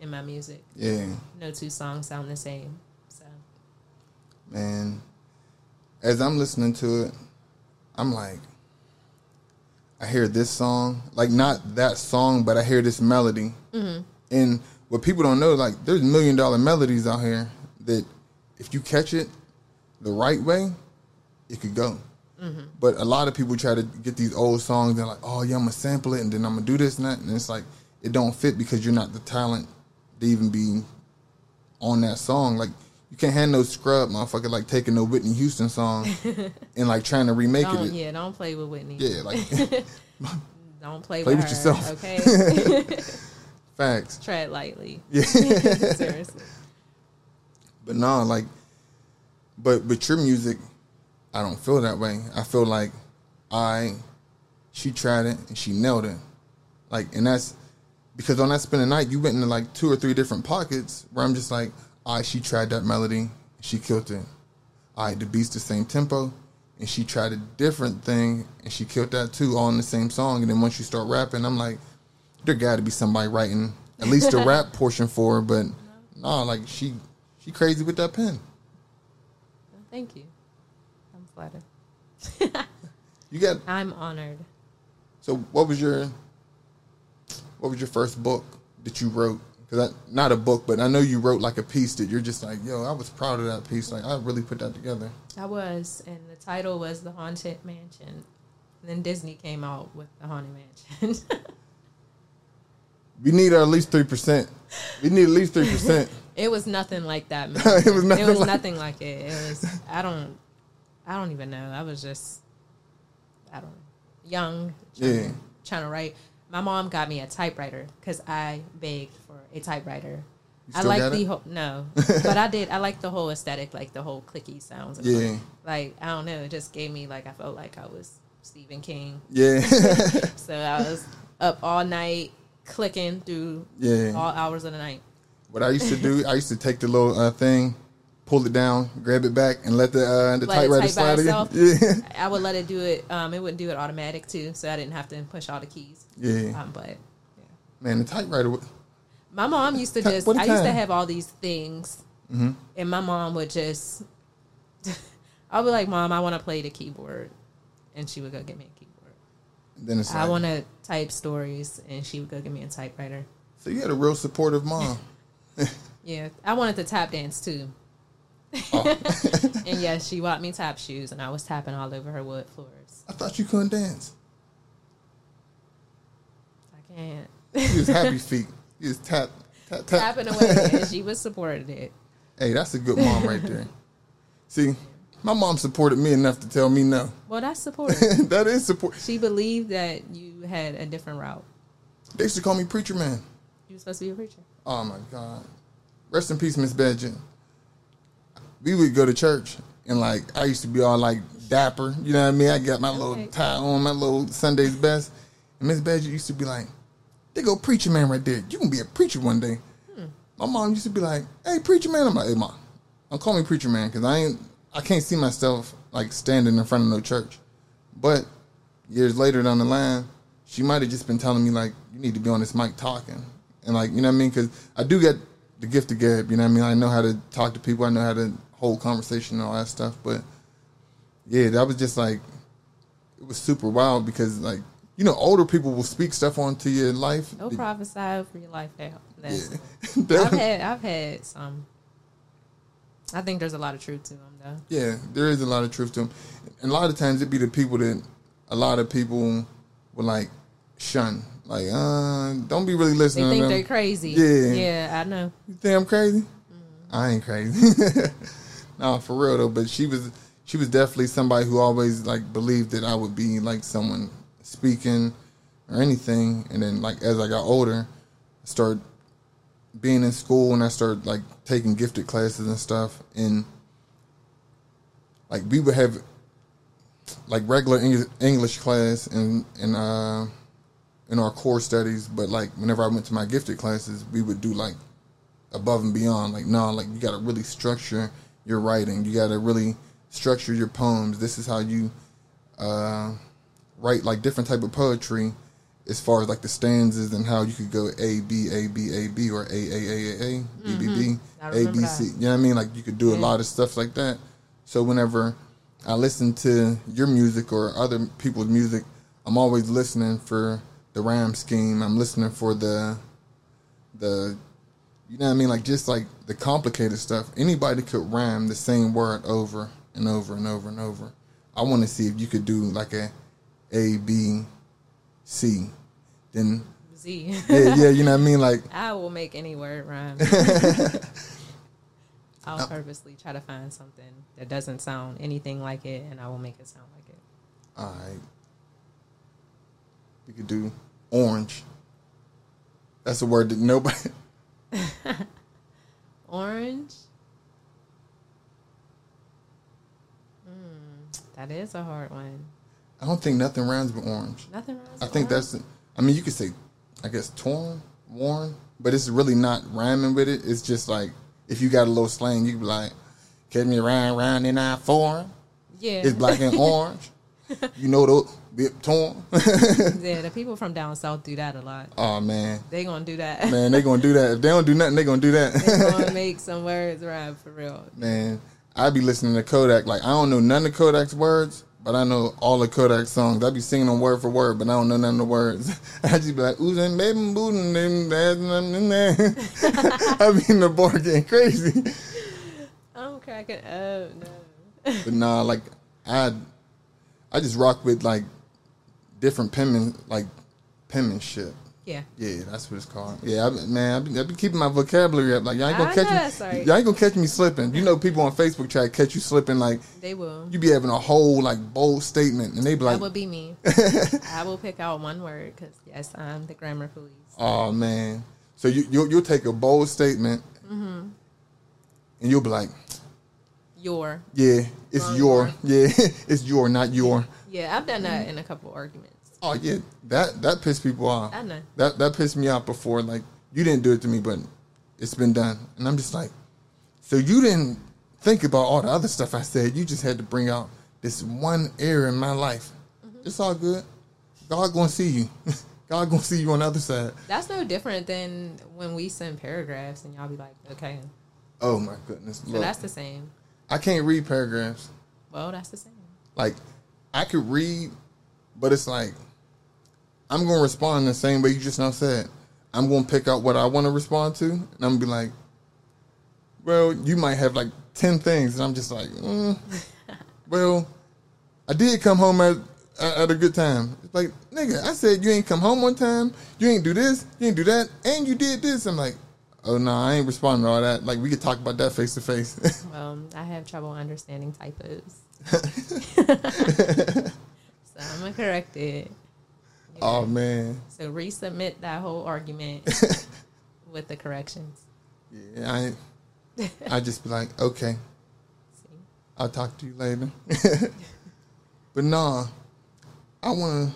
Speaker 1: in my music.
Speaker 2: Yeah.
Speaker 1: No two songs sound the same. So
Speaker 2: Man. As I'm listening to it, I'm like, I hear this song, like not that song, but I hear this melody.
Speaker 1: Mm-hmm.
Speaker 2: And what people don't know, like, there's million dollar melodies out here that if you catch it the right way, it could go.
Speaker 1: Mm-hmm.
Speaker 2: But a lot of people try to get these old songs. They're like, "Oh yeah, I'm gonna sample it, and then I'm gonna do this and that," and it's like it don't fit because you're not the talent to even be on that song. Like You can't have no scrub motherfucker like taking no Whitney Houston song [LAUGHS] and like trying to remake
Speaker 1: Don't
Speaker 2: it.
Speaker 1: yeah, don't play with Whitney.
Speaker 2: Yeah, like [LAUGHS] [LAUGHS]
Speaker 1: Don't play,
Speaker 2: Play
Speaker 1: with,
Speaker 2: with
Speaker 1: her,
Speaker 2: yourself.
Speaker 1: Okay.
Speaker 2: facts.
Speaker 1: Tread lightly.
Speaker 2: Yeah.
Speaker 1: Seriously.
Speaker 2: But no, like, but but your music, I don't feel that way. I feel like I, she tried it and she nailed it, like, and that's because on that spin the night, you went into like two or three different pockets where I'm just like, right, she tried that melody, she killed it. Right, the beat's the same tempo, and she tried a different thing and she killed that too, all in the same song. And then once you start rapping, I'm like, there got to be somebody writing at least the [LAUGHS] rap portion for her, but no, like she she crazy with that pen.
Speaker 1: Thank you. I'm flattered. [LAUGHS]
Speaker 2: You got [LAUGHS]
Speaker 1: I'm honored.
Speaker 2: so what was your what was your first book that you wrote? Because not a book, but I know you wrote like a piece that you're just like, yo, I was proud of that piece. Like I really put that together.
Speaker 1: I was, and the title was The Haunted Mansion. And then Disney came out with The Haunted Mansion. [LAUGHS]
Speaker 2: We need at least three percent. We need at least three percent. [LAUGHS]
Speaker 1: it was nothing like that. [LAUGHS] Man.
Speaker 2: It was nothing
Speaker 1: It was
Speaker 2: like-
Speaker 1: nothing like it. It was. I don't. I don't even know. I was just. I don't. Young. Trying,
Speaker 2: Yeah.
Speaker 1: Trying to write. My mom got me a typewriter because I begged for a typewriter. I like the whole no, [LAUGHS] but I did. I like the whole aesthetic, like the whole clicky sounds.
Speaker 2: Yeah.
Speaker 1: Like I don't know, it just gave me like I felt like I was Stephen King.
Speaker 2: Yeah, [LAUGHS]
Speaker 1: So I [LAUGHS] was up all night clicking through
Speaker 2: yeah.
Speaker 1: all hours of the night.
Speaker 2: What I used to do, I used to take the little uh, thing, pull it down, grab it back, and let the uh, the
Speaker 1: Let
Speaker 2: typewriter slide again. [LAUGHS] Yeah,
Speaker 1: I would let it do it. Um, it wouldn't do it automatic too, so I didn't have to push all the keys.
Speaker 2: yeah.
Speaker 1: Um, but yeah.
Speaker 2: Man, the typewriter.
Speaker 1: my mom used to just. I used to have all these things,
Speaker 2: Mm-hmm.
Speaker 1: and my mom would just. [LAUGHS] I'll be like, "Mom, I want to play the keyboard," and she would go get me a keyboard.
Speaker 2: Then it's
Speaker 1: I
Speaker 2: like,
Speaker 1: want to type stories, and she would go get me a typewriter.
Speaker 2: So you had a real supportive mom. [LAUGHS]
Speaker 1: Yeah, I wanted to tap dance too.
Speaker 2: Oh. [LAUGHS] [LAUGHS]
Speaker 1: and yes, she bought me tap shoes, and I was tapping all over her wood floors.
Speaker 2: I thought you couldn't dance.
Speaker 1: I can't.
Speaker 2: You was happy [LAUGHS] feet. You was tap tap tap.
Speaker 1: Tapping away, and she was supported it.
Speaker 2: Hey, that's a good mom right there. See, my mom supported me enough to tell me no.
Speaker 1: Well, that's support.
Speaker 2: that is support.
Speaker 1: she believed that you had a different route.
Speaker 2: They used to call me preacher man.
Speaker 1: You were supposed to be a preacher.
Speaker 2: Oh my God. Rest in peace, Miss Badger. We would go to church and like I used to be all like dapper. You know what I mean? I got my little tie on, my little Sunday's best. And Miss Badger used to be like, They go preacher man right there. You can be a preacher one day. My mom used to be like, Hey, preacher man. I'm like, Hey mom, don't call me preacher man because I ain't I can't see myself like standing in front of no church. But years later down the line, she might have just been telling me like, you need to be on this mic talking, and like, you know what I mean? Because I do get the gift of gab. You know what I mean? I know how to talk to people. I know how to hold conversation and all that stuff. But yeah, that was just like, it was super wild because like, you know, older people will speak stuff onto your life.
Speaker 1: No prophesy over your life now. That's,
Speaker 2: Yeah. That- [LAUGHS]
Speaker 1: I've had I've had some. I think there's a lot of truth to them though.
Speaker 2: Yeah, there is a lot of truth to them. And a lot of times it'd be the people that a lot of people will like shun. Like, uh, don't be really
Speaker 1: They
Speaker 2: listening
Speaker 1: think
Speaker 2: to
Speaker 1: they're crazy.
Speaker 2: Yeah.
Speaker 1: yeah, I know.
Speaker 2: You think I'm crazy? I ain't crazy. [LAUGHS] no, for real though. But she was she was definitely somebody who always like believed that I would be like someone speaking or anything. And then like as I got older, I started being in school and I started like taking gifted classes and stuff. And like we would have like regular English class and and uh in our core studies, but like whenever I went to my gifted classes, we would do like above and beyond. Like, no, like you got to really structure your writing. You got to really structure your poems. This is how you uh, write like different type of poetry, as far as like the stanzas and how you could go A B A B A B or A A A A A B B B
Speaker 1: I
Speaker 2: A B C. You know what I mean? Like you could do a lot of stuff like that. So whenever I listen to your music or other people's music, I'm always listening for the rhyme scheme. I'm listening for the the you know what I mean? Like just like the complicated stuff. Anybody could rhyme the same word over and over and over and over. I want to see if you could do like a A B C. Then
Speaker 1: Z.
Speaker 2: yeah, yeah, you know what I mean? Like
Speaker 1: I will make any word rhyme. [LAUGHS] I'll
Speaker 2: Oh.
Speaker 1: purposely try to find something that doesn't sound anything like it, and I will make it sound like it.
Speaker 2: All right. We could do orange. That's a word that nobody. [LAUGHS] [LAUGHS]
Speaker 1: Orange. Mm, that is a hard one.
Speaker 2: I don't think nothing rhymes with orange.
Speaker 1: Nothing wrong.
Speaker 2: I think that's. I mean, you could say, I guess, torn, worn, but it's really not rhyming with it. It's just like if you got a little slang, you be like, "Catch me around, round in I foreign."
Speaker 1: yeah.
Speaker 2: It's black and [LAUGHS] orange. You know the bit torn. [LAUGHS]
Speaker 1: yeah, the people from down south do that a lot.
Speaker 2: oh man,
Speaker 1: They gonna do that.
Speaker 2: man, they gonna do that. If they don't do nothing, they gonna do
Speaker 1: they
Speaker 2: that.
Speaker 1: gonna [LAUGHS] make some words rhyme for real.
Speaker 2: man, I be listening to Kodak. Like I don't know none of Kodak's words, but I know all of Kodak's songs. I be singing them word for word, but I don't know none of the words. [LAUGHS] I just be like, ooh, and baby, bootin', them, there's nothing in there. I be in the bar getting crazy.
Speaker 1: I'm cracking up. No.
Speaker 2: But nah, like I, I just rock with like different penman, like penmanship.
Speaker 1: Yeah.
Speaker 2: Yeah, that's what it's called. Yeah, I, man, I be, I be keeping my vocabulary up. Like y'all ain't gonna
Speaker 1: I
Speaker 2: catch
Speaker 1: know
Speaker 2: me. Y'all ain't gonna catch me slipping. You know, people on Facebook try to catch you slipping. Like
Speaker 1: They will.
Speaker 2: you be having a whole like bold statement, and they be like, that
Speaker 1: would be me. [LAUGHS] I will pick out one word because yes, I'm the grammar police.
Speaker 2: "Oh man." So you you'll, you'll take a bold statement,
Speaker 1: Mm-hmm.
Speaker 2: and you'll be like,
Speaker 1: Your.
Speaker 2: "Yeah, it's
Speaker 1: Wrong
Speaker 2: your,
Speaker 1: word.
Speaker 2: yeah, [LAUGHS] it's your, not your."
Speaker 1: Yeah, I've done that in a couple arguments.
Speaker 2: Oh yeah, that that pissed people off.
Speaker 1: I know.
Speaker 2: That that pissed me off before. Like you didn't do it to me, but it's been done, and I'm just like, so you didn't think about all the other stuff I said. You just had to bring out this one error in my life.
Speaker 1: Mm-hmm.
Speaker 2: It's all good. God gonna see you. [LAUGHS] God gonna see you on the other side.
Speaker 1: That's no different than when we send paragraphs and y'all be like, okay.
Speaker 2: Oh my goodness.
Speaker 1: So
Speaker 2: Look,
Speaker 1: that's the same.
Speaker 2: I can't read paragraphs.
Speaker 1: Well, that's the same.
Speaker 2: Like I could read, but it's like I'm gonna respond the same way you just now said. I'm gonna pick out what I want to respond to, and I'm gonna be like, "Well, you might have like ten things," and I'm just like, mm, [LAUGHS] "Well, I did come home at at a good time." It's like, nigga, I said you ain't come home one time, you ain't do this, you ain't do that, and you did this. I'm like, "Oh no, I ain't responding to all that." Like we could talk about that face to face. [LAUGHS]
Speaker 1: Well, I have trouble understanding typos. So I'm going to correct it.
Speaker 2: Oh man,
Speaker 1: So resubmit that whole argument [LAUGHS] with the corrections.
Speaker 2: yeah, I I just be like, okay.
Speaker 1: See?
Speaker 2: I'll talk to you later. [LAUGHS] but nah, I want to.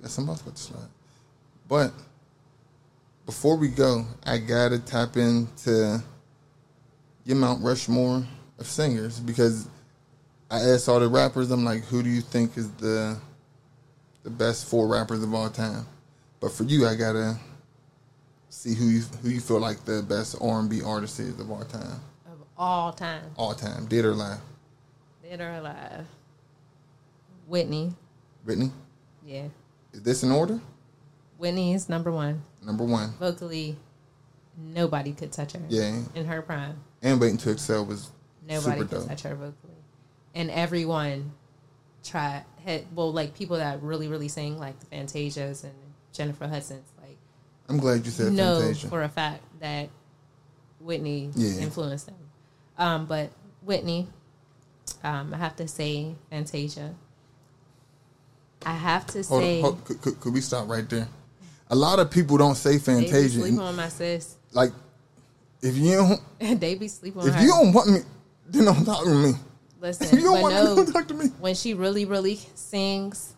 Speaker 2: Got something else about to slide. But before we go, I gotta tap into your Mount Rushmore of singers because I asked all the rappers. I'm like, who do you think is the the best four rappers of all time? But for you, I gotta see who you who you feel like the best R&B artist is of all time,
Speaker 1: Of all time,
Speaker 2: all time, dead or alive.
Speaker 1: dead or alive. Whitney.
Speaker 2: Whitney.
Speaker 1: Yeah.
Speaker 2: Is this in order?
Speaker 1: Whitney is number one.
Speaker 2: Number one.
Speaker 1: Vocally, nobody could touch her.
Speaker 2: Yeah.
Speaker 1: In her prime.
Speaker 2: And Waiting to Exhale was
Speaker 1: Nobody could touch her vocally. And everyone tried had well, like people that really, really sing, like the Fantasias and Jennifer Hudson's, like
Speaker 2: I'm glad you said
Speaker 1: know
Speaker 2: Fantasia.
Speaker 1: for a fact that Whitney
Speaker 2: Yeah.
Speaker 1: influenced them. Um, but Whitney, um, I have to say Fantasia. I have to
Speaker 2: hold
Speaker 1: say
Speaker 2: on, hold, could, could, could we stop right there? A lot of people don't say
Speaker 1: they be
Speaker 2: Fantasia.
Speaker 1: on my sis.
Speaker 2: Like, if you don't, [LAUGHS]
Speaker 1: they be sleeping on
Speaker 2: if
Speaker 1: her.
Speaker 2: you don't want me, then don't talk to me.
Speaker 1: Listen,
Speaker 2: you don't want
Speaker 1: no,
Speaker 2: don't talk to me.
Speaker 1: when she really, really sings,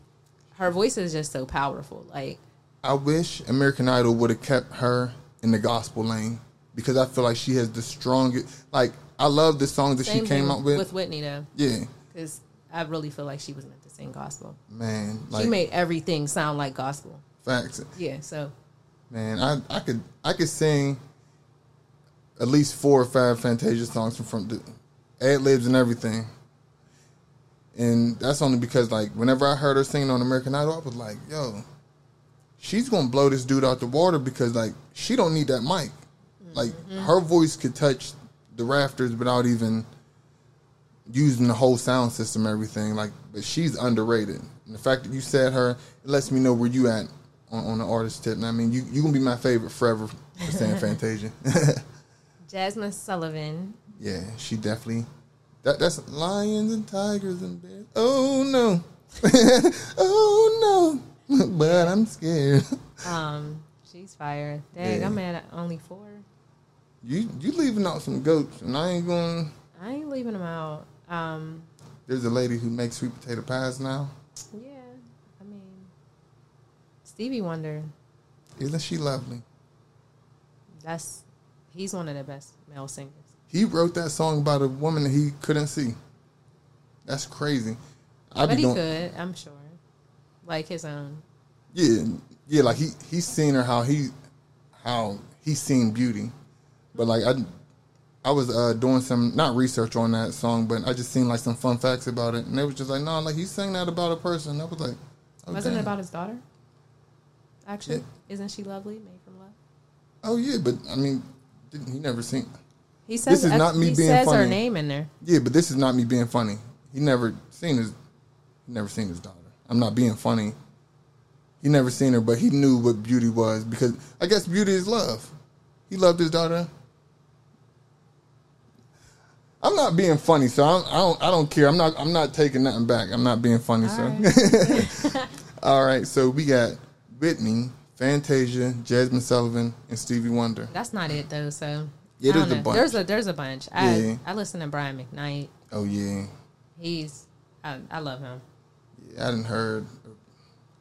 Speaker 1: her voice is just so powerful. Like
Speaker 2: I wish American Idol would have kept her in the gospel lane because I feel like she has the strongest. Like, I love the songs that she came out with.
Speaker 1: with Whitney though,
Speaker 2: yeah,
Speaker 1: because I really feel like she was meant to sing gospel.
Speaker 2: man. Like,
Speaker 1: she made everything sound like gospel.
Speaker 2: facts.
Speaker 1: Yeah, so
Speaker 2: Man, I I could I could sing at least four or five Fantasia songs from from the ad libs and everything. And that's only because like whenever I heard her singing on American Idol, I was like, yo, she's gonna blow this dude out the water because like she don't need that mic. Like mm-hmm. her voice could touch the rafters without even using the whole sound system, and everything. Like, but she's underrated. And the fact that you said her, it lets me know where you at on, on the artist tip. And I mean, you you gonna be my favorite forever for saying [LAUGHS] Fantasia. [LAUGHS]
Speaker 1: Jazmine Sullivan.
Speaker 2: Yeah, she definitely. That that's lions and tigers and bears. Oh no, [LAUGHS] oh no, [LAUGHS] but I'm scared. [LAUGHS]
Speaker 1: Um, she's fire. Dang,
Speaker 2: Yeah.
Speaker 1: I'm at only four.
Speaker 2: You you leaving out some goats, and I ain't going.
Speaker 1: I ain't leaving them out. Um,
Speaker 2: There's a lady who makes sweet potato pies now.
Speaker 1: yeah, I mean, Stevie Wonder.
Speaker 2: Isn't she lovely?
Speaker 1: That's he's one of the best male singers.
Speaker 2: He wrote that song about a woman that he couldn't see. That's crazy. I
Speaker 1: but he
Speaker 2: doing,
Speaker 1: could, I'm sure, like his own.
Speaker 2: yeah, yeah. Like he he's seen her how he how he's seen beauty, but like I I was uh, doing some not research on that song, but I just seen like some fun facts about it, and they was just like, no, like he sang that about a person. I was like, oh,
Speaker 1: Wasn't it about his daughter? Actually,
Speaker 2: Yeah.
Speaker 1: isn't she lovely? Made from love.
Speaker 2: Oh yeah, but I mean, didn't he never seen?
Speaker 1: He says this
Speaker 2: is not me
Speaker 1: he
Speaker 2: being
Speaker 1: says her
Speaker 2: funny.
Speaker 1: name in there.
Speaker 2: Yeah, but this is not me being funny. He never seen his, never seen his daughter. I'm not being funny. He never seen her, but he knew what beauty was because I guess beauty is love. He loved his daughter. I'm not being funny, so I'm, I don't. I don't care. I'm not. I'm not taking nothing back. I'm not being funny, so. [LAUGHS] All right, so we got Whitney, Fantasia, Jazmine Sullivan, and Stevie Wonder.
Speaker 1: That's not it though. So
Speaker 2: Yeah, there's a bunch.
Speaker 1: There's a there's a bunch. I
Speaker 2: Yeah.
Speaker 1: I listen to Brian McKnight.
Speaker 2: Oh yeah,
Speaker 1: He's I, I love him.
Speaker 2: Yeah, I didn't heard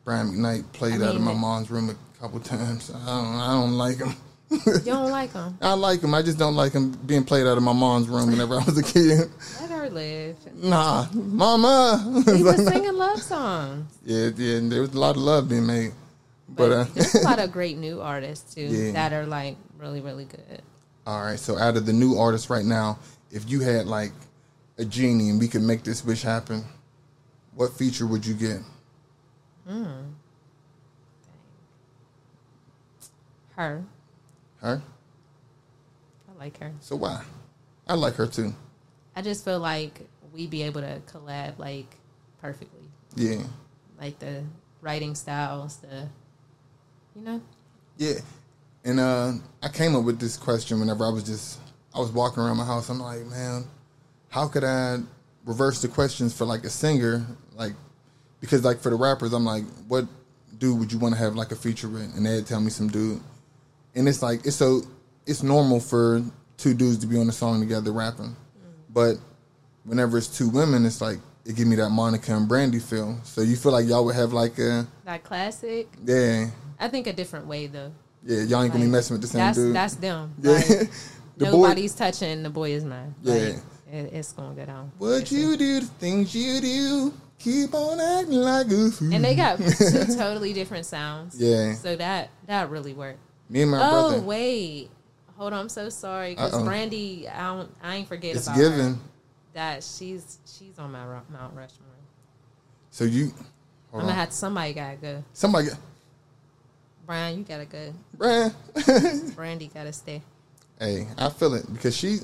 Speaker 2: Brian McKnight played
Speaker 1: I
Speaker 2: out of my mom's room a couple times. I don't, I don't like him.
Speaker 1: You don't like him? [LAUGHS]
Speaker 2: I like him. I just don't like him being played out of my mom's room whenever I was a kid. [LAUGHS]
Speaker 1: Let her live.
Speaker 2: Nah, mama.
Speaker 1: He [LAUGHS] was singing love songs.
Speaker 2: yeah, yeah. There was a lot of love being made,
Speaker 1: But
Speaker 2: but uh,
Speaker 1: there's a lot of great new artists too
Speaker 2: Yeah.
Speaker 1: that are like really really good.
Speaker 2: All right. So out of the new artists right now, if you had like a genie and we could make this wish happen, what feature would you get? Hmm.
Speaker 1: Her,
Speaker 2: Her.
Speaker 1: I like her.
Speaker 2: So why? I like her too.
Speaker 1: I just feel like we'd be able to collab like perfectly,
Speaker 2: Yeah.
Speaker 1: like the writing styles, the you know.
Speaker 2: Yeah. And uh, I came up with this question whenever I was just I was walking around my house. I'm like, man, how could I reverse the questions for like a singer? Like because like for the rappers, I'm like, what dude would you want to have like a feature with? And they'd tell me some dude. And it's like it's so it's normal for two dudes to be on a song together rapping. But whenever it's two women, it's like it give me that Monica and Brandy feel. So you feel like y'all would have like a
Speaker 1: That classic.
Speaker 2: yeah.
Speaker 1: I think a different way though.
Speaker 2: Yeah, y'all ain't gonna be messing with the same
Speaker 1: that's,
Speaker 2: dude.
Speaker 1: That's them. [LAUGHS]
Speaker 2: Yeah.
Speaker 1: Like,
Speaker 2: The boy-
Speaker 1: nobody's touching the boy is mine.
Speaker 2: Yeah.
Speaker 1: Like, it, it's gonna go down.
Speaker 2: What you do, the things you do, keep on acting like a fool.
Speaker 1: And they got [LAUGHS] two totally different sounds.
Speaker 2: Yeah.
Speaker 1: So that that really worked.
Speaker 2: Me and my
Speaker 1: oh
Speaker 2: brother.
Speaker 1: Oh wait, hold on. I'm so sorry because Brandy, I don't, I ain't forget
Speaker 2: It's
Speaker 1: about
Speaker 2: given.
Speaker 1: her. That she's she's on my Mount Rushmore.
Speaker 2: So you,
Speaker 1: I'm
Speaker 2: hold
Speaker 1: gonna
Speaker 2: on.
Speaker 1: have somebody gotta go.
Speaker 2: Somebody,
Speaker 1: Brian, you gotta go.
Speaker 2: Brian. [LAUGHS]
Speaker 1: Brandy gotta stay.
Speaker 2: hey, I feel it because she.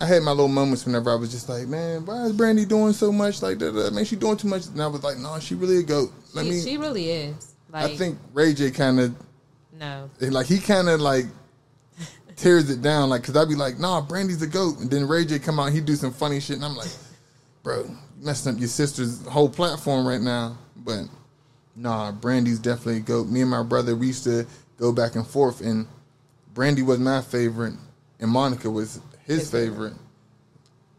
Speaker 2: I had my little moments whenever I was just like, man, why is Brandy doing so much like that? Uh, man, she doing too much. And I was like, no, she really a goat. Let
Speaker 1: She,
Speaker 2: me.
Speaker 1: she really is. Like
Speaker 2: I think Ray J kind of
Speaker 1: no.
Speaker 2: like he kind of like [LAUGHS] tears it down like because i'd be like nah brandy's a goat and then ray j come out he do some funny shit and i'm like bro messing up your sister's whole platform right now but nah brandy's definitely a goat me and my brother we used to go back and forth and brandy was my favorite and monica was his,
Speaker 1: His favorite.
Speaker 2: favorite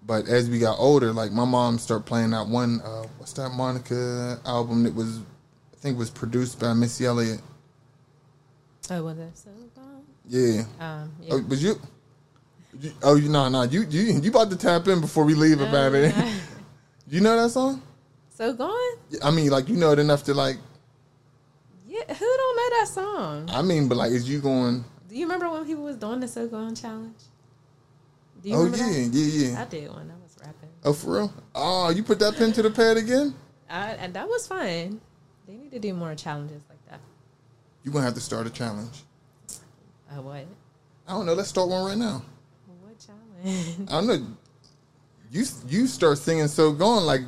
Speaker 2: but as we got older like my mom started playing that one uh, what's that monica album that was i think was produced by missy elliott
Speaker 1: Oh, was it so
Speaker 2: yeah
Speaker 1: Um, yeah.
Speaker 2: Oh, but you, you oh, you no, no, you you you about to tap in before we leave about it.
Speaker 1: Uh, [LAUGHS]
Speaker 2: you know that song?
Speaker 1: So gone?
Speaker 2: I mean, like you know it enough to like.
Speaker 1: Yeah. Who don't know that song?
Speaker 2: I mean, but like, is you going?
Speaker 1: Do you remember when people was doing the So Gone challenge? Do you
Speaker 2: Oh
Speaker 1: remember
Speaker 2: yeah,
Speaker 1: that?
Speaker 2: yeah, yeah.
Speaker 1: I did one. I was rapping.
Speaker 2: Oh for real? Oh, you put that pen to the pad again?
Speaker 1: I, and that was fun. They need to do more challenges like that.
Speaker 2: You gonna have to start a challenge.
Speaker 1: Uh, what?
Speaker 2: I don't know. Let's start one right now.
Speaker 1: What challenge?
Speaker 2: I don't know. You you start singing so gone like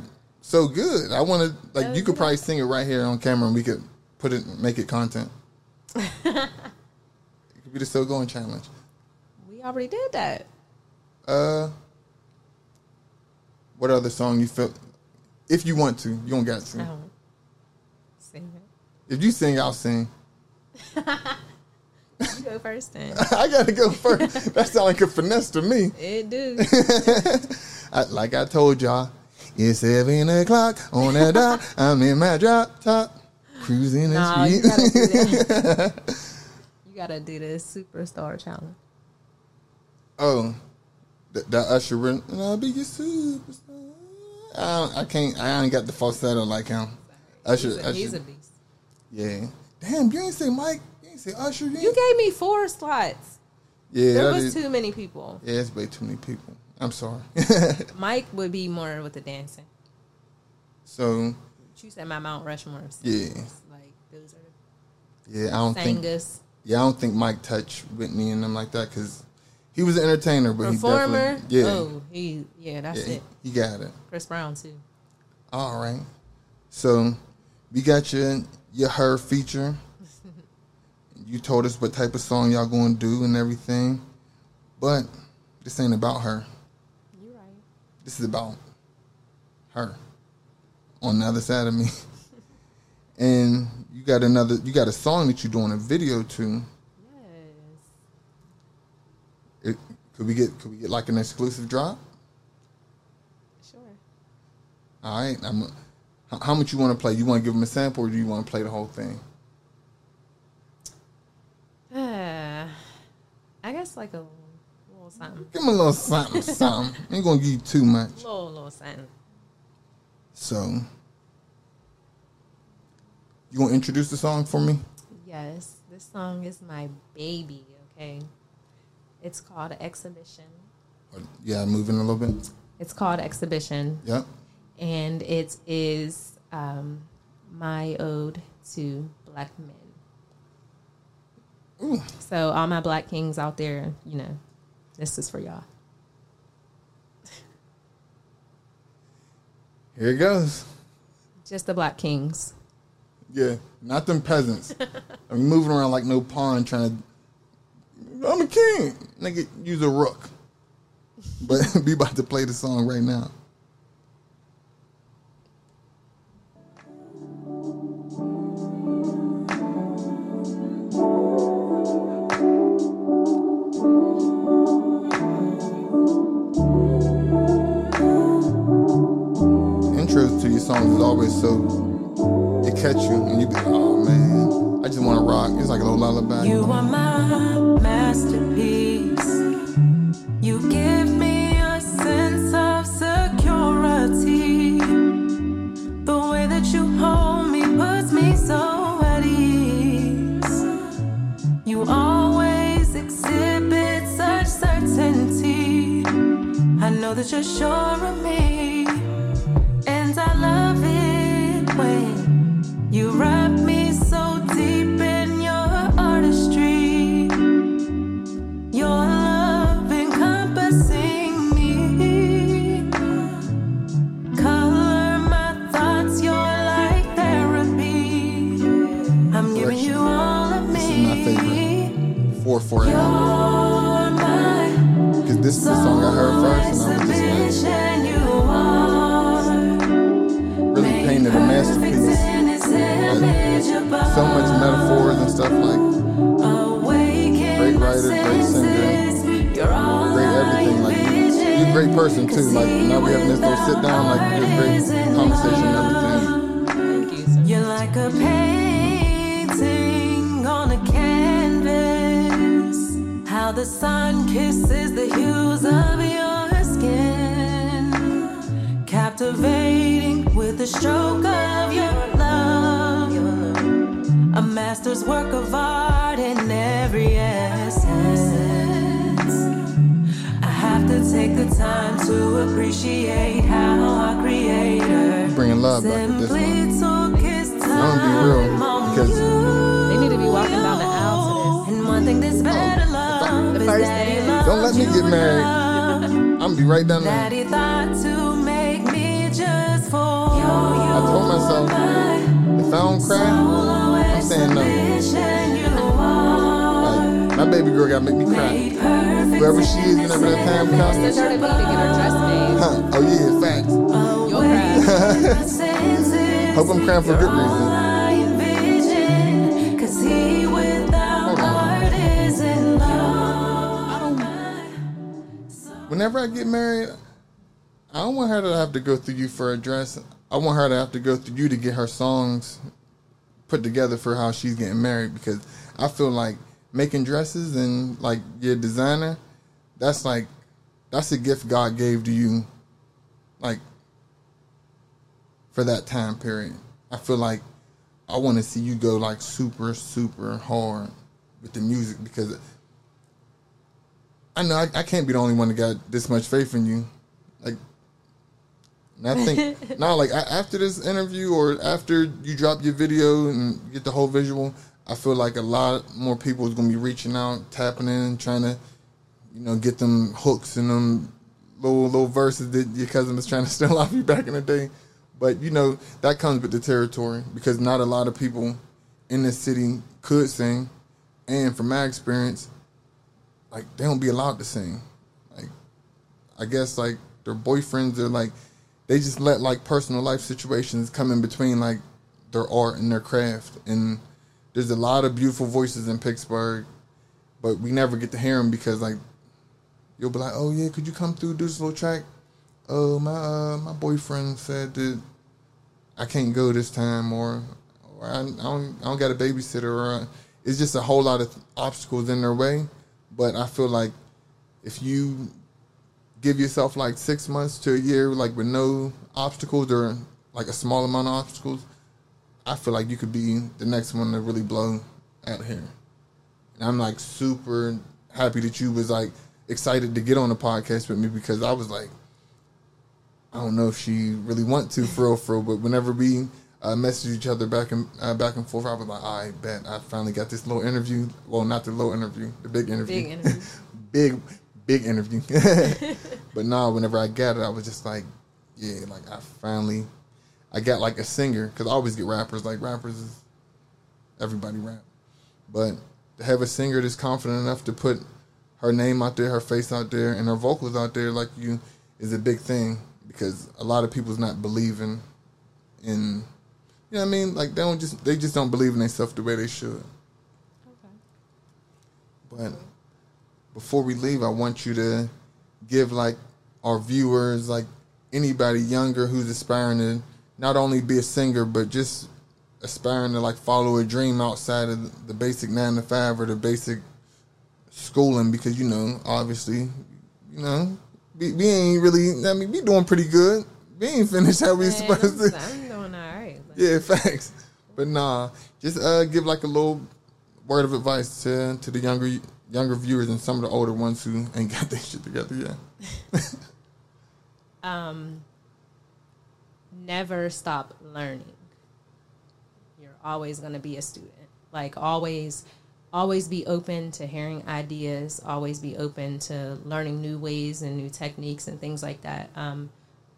Speaker 2: so good. I want to like
Speaker 1: Oh,
Speaker 2: you could
Speaker 1: yeah.
Speaker 2: probably sing it right here on camera and we could put it make it content. [LAUGHS] it could be the so gone challenge.
Speaker 1: We already did that.
Speaker 2: Uh, what other song you feel? If you want to, you don't got to.
Speaker 1: I don't sing it.
Speaker 2: If you sing, I'll sing. [LAUGHS] [LAUGHS]
Speaker 1: You go first then.
Speaker 2: I gotta go first. that sounds like a finesse to me.
Speaker 1: it do.
Speaker 2: I, like I told y'all, it's seven o'clock on the dot. I'm in my drop top, cruising the
Speaker 1: Nah, you
Speaker 2: street.
Speaker 1: gotta do that. [LAUGHS] you gotta do this superstar challenge.
Speaker 2: oh, that, that Usher, and I'll be your superstar. I, don't- I can't. I ain't got the falsetto like him. Usher,
Speaker 1: He's a,
Speaker 2: Usher.
Speaker 1: he's a beast.
Speaker 2: yeah. Damn, you ain't say Mike. You ain't say Usher. You,
Speaker 1: You gave me four slots.
Speaker 2: yeah,
Speaker 1: There was
Speaker 2: is-
Speaker 1: too many people.
Speaker 2: Yeah, it's way too many people. I'm sorry. [LAUGHS]
Speaker 1: Mike would be more with the dancing.
Speaker 2: so
Speaker 1: You said my Mount Rushmore.
Speaker 2: Yeah.
Speaker 1: Like those are
Speaker 2: yeah, I don't think. Yeah, I don't think Mike touched Whitney and them like that because he was an entertainer, but
Speaker 1: Performer.
Speaker 2: he definitely yeah,
Speaker 1: Oh, he yeah, that's
Speaker 2: yeah,
Speaker 1: it.
Speaker 2: he got it.
Speaker 1: Chris Brown too.
Speaker 2: All right, so we got your your her feature. [LAUGHS] you told us what type of song y'all going to do and everything, but this ain't about her. This is about her on the other side of me. [LAUGHS] and you got another, you got a song that you're doing a video to.
Speaker 1: Yes.
Speaker 2: It, could we get, could we get like an exclusive drop?
Speaker 1: Sure.
Speaker 2: All right. I'm, how, how much you want to play? You want to give them a sample, or do you want to play the whole thing?
Speaker 1: Uh, I guess like a something.
Speaker 2: Give them a little something, something. Ain't gonna give you too much.
Speaker 1: A Little little something.
Speaker 2: So, you to introduce the song for me?
Speaker 1: Yes, this song is my baby. Okay, it's called Exhibition.
Speaker 2: Yeah, moving a little bit.
Speaker 1: It's called Exhibition,
Speaker 2: Yep.
Speaker 1: and it is um, my ode to black men.
Speaker 2: Ooh.
Speaker 1: So all my black kings out there, you know, this is for y'all.
Speaker 2: Here it goes.
Speaker 1: Just the black kings.
Speaker 2: Yeah, not them peasants. [LAUGHS] I'm moving around like no pawn trying to. I'm a king. Nigga, use a rook. But [LAUGHS] be about to play the song right now. So to
Speaker 4: take the time to appreciate how our creator
Speaker 2: Bringing love back with this one.
Speaker 4: simply took
Speaker 2: I'm gonna be real, because-
Speaker 1: They need to be walking down the aisle to
Speaker 4: And one thing that's oh, better love
Speaker 1: The first
Speaker 4: that he
Speaker 1: dance.
Speaker 4: loved
Speaker 2: Don't let me get married. I'm gonna be right down there.
Speaker 4: he thought to make me just for you.
Speaker 2: I told myself if I don't cry, I'm saying no. My my baby girl gotta make me cry. Whoever she is, whenever that time
Speaker 1: Send
Speaker 2: comes.
Speaker 1: her to me to get her dress made.
Speaker 2: Huh. Oh yeah, facts.
Speaker 1: Oh, You'll cry. [LAUGHS]
Speaker 2: Hope I'm crying for good reason.
Speaker 4: Cause he without art isn't love.
Speaker 2: Whenever I get married, I don't want her to have to go through you for a dress. I want her to have to go through you to get her songs put together for how she's getting married because I feel like making dresses and like your designer, that's like that's a gift God gave to you like for that time period. I feel like I want to see you go like super super hard with the music because I know I, I can't be the only one that got this much faith in you. Like, and I think [LAUGHS] now, like after this interview or after you drop your video and get the whole visual, I feel like a lot more people is gonna be reaching out, tapping in, trying to, you know, get them hooks and them little little verses that your cousin was trying to [LAUGHS] steal off you back in the day. But you know that comes with the territory because not a lot of people in this city could sing, and from my experience, like they don't be allowed to sing. Like I guess like their boyfriends are like they just let like personal life situations come in between like their art and their craft. And there's a lot of beautiful voices in Pittsburgh, but we never get to hear them because like you'll be like, oh yeah, could you come through do this little track? Oh my uh, my boyfriend said that I can't go this time, or, or I, I don't I don't got a babysitter, or uh, it's just a whole lot of obstacles in their way. But I feel like if you give yourself like six months to a year, like with no obstacles or like a small amount of obstacles, I feel like you could be the next one to really blow out here. And I'm like super happy that you was like excited to get on the podcast with me because I was like, I don't know if she really want to for real, for real, but whenever we uh, message each other back and uh, back and forth, I was like, I bet I finally got this little interview. Well, not the little interview, the big interview,
Speaker 1: Big [LAUGHS] interview.
Speaker 2: big, big interview. [LAUGHS] [LAUGHS] but nah, whenever I got it, I was just like, yeah, like I finally, I got like a singer because I always get rappers. Like rappers is everybody rap, but to have a singer that's confident enough to put her name out there, her face out there, and her vocals out there like you is a big thing because a lot of people's not believing in, you know what I mean? Like they don't just they just don't believe in themselves the way they should. But before we leave, I want you to give like our viewers, like anybody younger who's aspiring to not only be a singer, but just aspiring to like follow a dream outside of the basic nine to five or the basic schooling because you know, obviously, you know, we, we ain't really I mean, we doing pretty good. We ain't finished how we
Speaker 1: Man,
Speaker 2: supposed
Speaker 1: I'm,
Speaker 2: to.
Speaker 1: I'm doing all right. Like,
Speaker 2: Yeah, [LAUGHS] facts. But nah, just uh, give like a little word of advice to to the younger younger viewers and some of the older ones who ain't got [LAUGHS] their shit together yet. [LAUGHS]
Speaker 1: um, never stop learning. You're always going to be a student. Like always, always be open to hearing ideas. Always be open to learning new ways and new techniques and things like that. Um,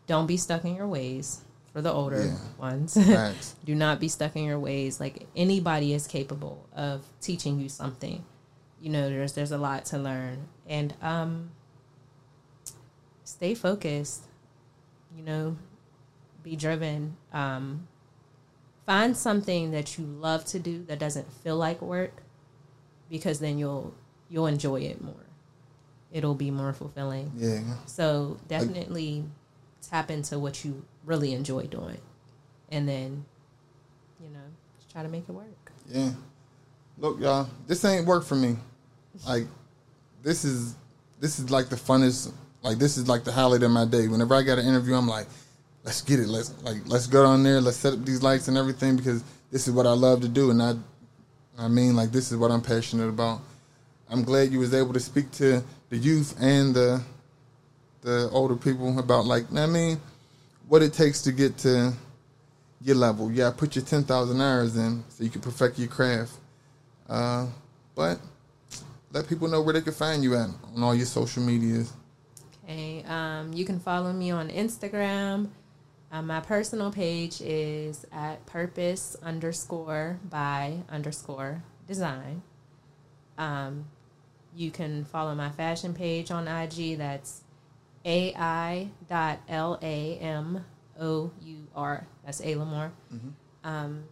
Speaker 1: don't be stuck in your ways. For the older
Speaker 2: Yeah.
Speaker 1: ones,
Speaker 2: Facts. [LAUGHS]
Speaker 1: do not be stuck in your ways. Like anybody is capable of teaching you something. You know, there's there's a lot to learn, and um, stay focused. You know, be driven. Um, find something that you love to do that doesn't feel like work, because then you'll you'll enjoy it more. It'll be more fulfilling.
Speaker 2: Yeah.
Speaker 1: So definitely tap into what you really enjoy doing, and then, you know, just try to make it work.
Speaker 2: Yeah. Look, y'all, this ain't work for me. Like, this is this is like the funnest. Like, this is like the highlight of my day. Whenever I got an interview, I'm like, let's get it. Let's like let's go down there. Let's set up these lights and everything because this is what I love to do, and I, I mean, like this is what I'm passionate about. I'm glad you was able to speak to the youth and the the older people about like I mean, what it takes to get to your level. Yeah, put your ten thousand hours in so you can perfect your craft. Uh, but let people know where they can find you at on all your social medias.
Speaker 1: Okay. Um, you can follow me on Instagram. Um, my personal page is at purpose underscore by underscore design. Um, you can follow my fashion page on IG. That's AI dot L A M O U R. That's A Lamore. Um,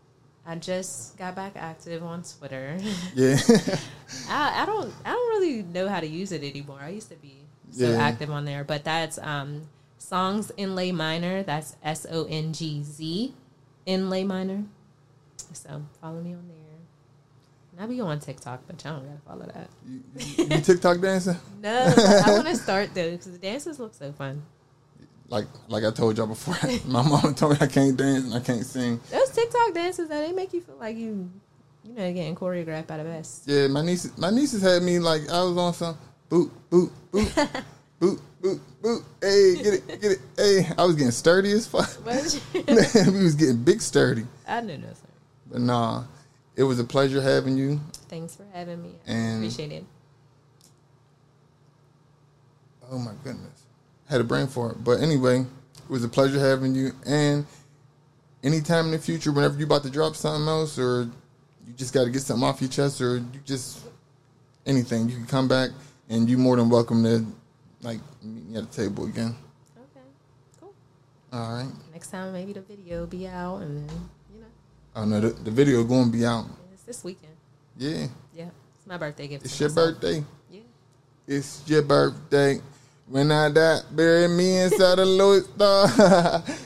Speaker 1: I just got back active on Twitter.
Speaker 2: Yeah. [LAUGHS] [LAUGHS]
Speaker 1: I, I don't I don't really know how to use it anymore. I used to be so
Speaker 2: Yeah.
Speaker 1: active on there, but that's um songs in lay minor. That's S O N G Z in lay minor. So follow me on there. And I be on TikTok, but y'all don't gotta follow that.
Speaker 2: you, you, you TikTok dancing? [LAUGHS]
Speaker 1: No, I want to start though because the dances look so fun.
Speaker 2: Like like I told y'all before, [LAUGHS] my mom told me I can't dance and I can't sing.
Speaker 1: Those TikTok dances that they make you feel like you, you know, getting choreographed by the best.
Speaker 2: Yeah, my nieces my nieces had me like I was on some boot boot boot [LAUGHS] boot boot boot. Hey, get it get it. Hey, I was getting sturdy as fuck. [LAUGHS]
Speaker 1: But [LAUGHS]
Speaker 2: we was getting big sturdy.
Speaker 1: I knew no sir.
Speaker 2: But nah, it was a pleasure having you.
Speaker 1: Thanks for having me. I
Speaker 2: And-
Speaker 1: appreciate it.
Speaker 2: Oh my goodness. Had a brain for it. But anyway, it was a pleasure having you. And anytime in the future, whenever you about to drop something else or you just got to get something off your chest or you just anything, you can come back and you more than welcome to like meet me at the table again.
Speaker 1: Okay, cool.
Speaker 2: All right.
Speaker 1: Next time, maybe the video will be out, and then you know,
Speaker 2: Oh no, the, the video going to be out.
Speaker 1: it's this weekend.
Speaker 2: Yeah.
Speaker 1: Yeah, it's my birthday gift.
Speaker 2: It's your
Speaker 1: myself.
Speaker 2: birthday.
Speaker 1: Yeah.
Speaker 2: It's your birthday. When I die, bury me inside a Louis Star.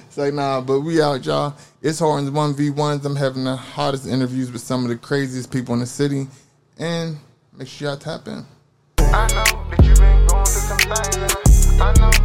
Speaker 2: it's like, nah, but we out, y'all. It's Horton's 1v1s. I'm having the hottest interviews with some of the craziest people in the city. And make sure y'all tap in.
Speaker 3: I know that you've been I, I know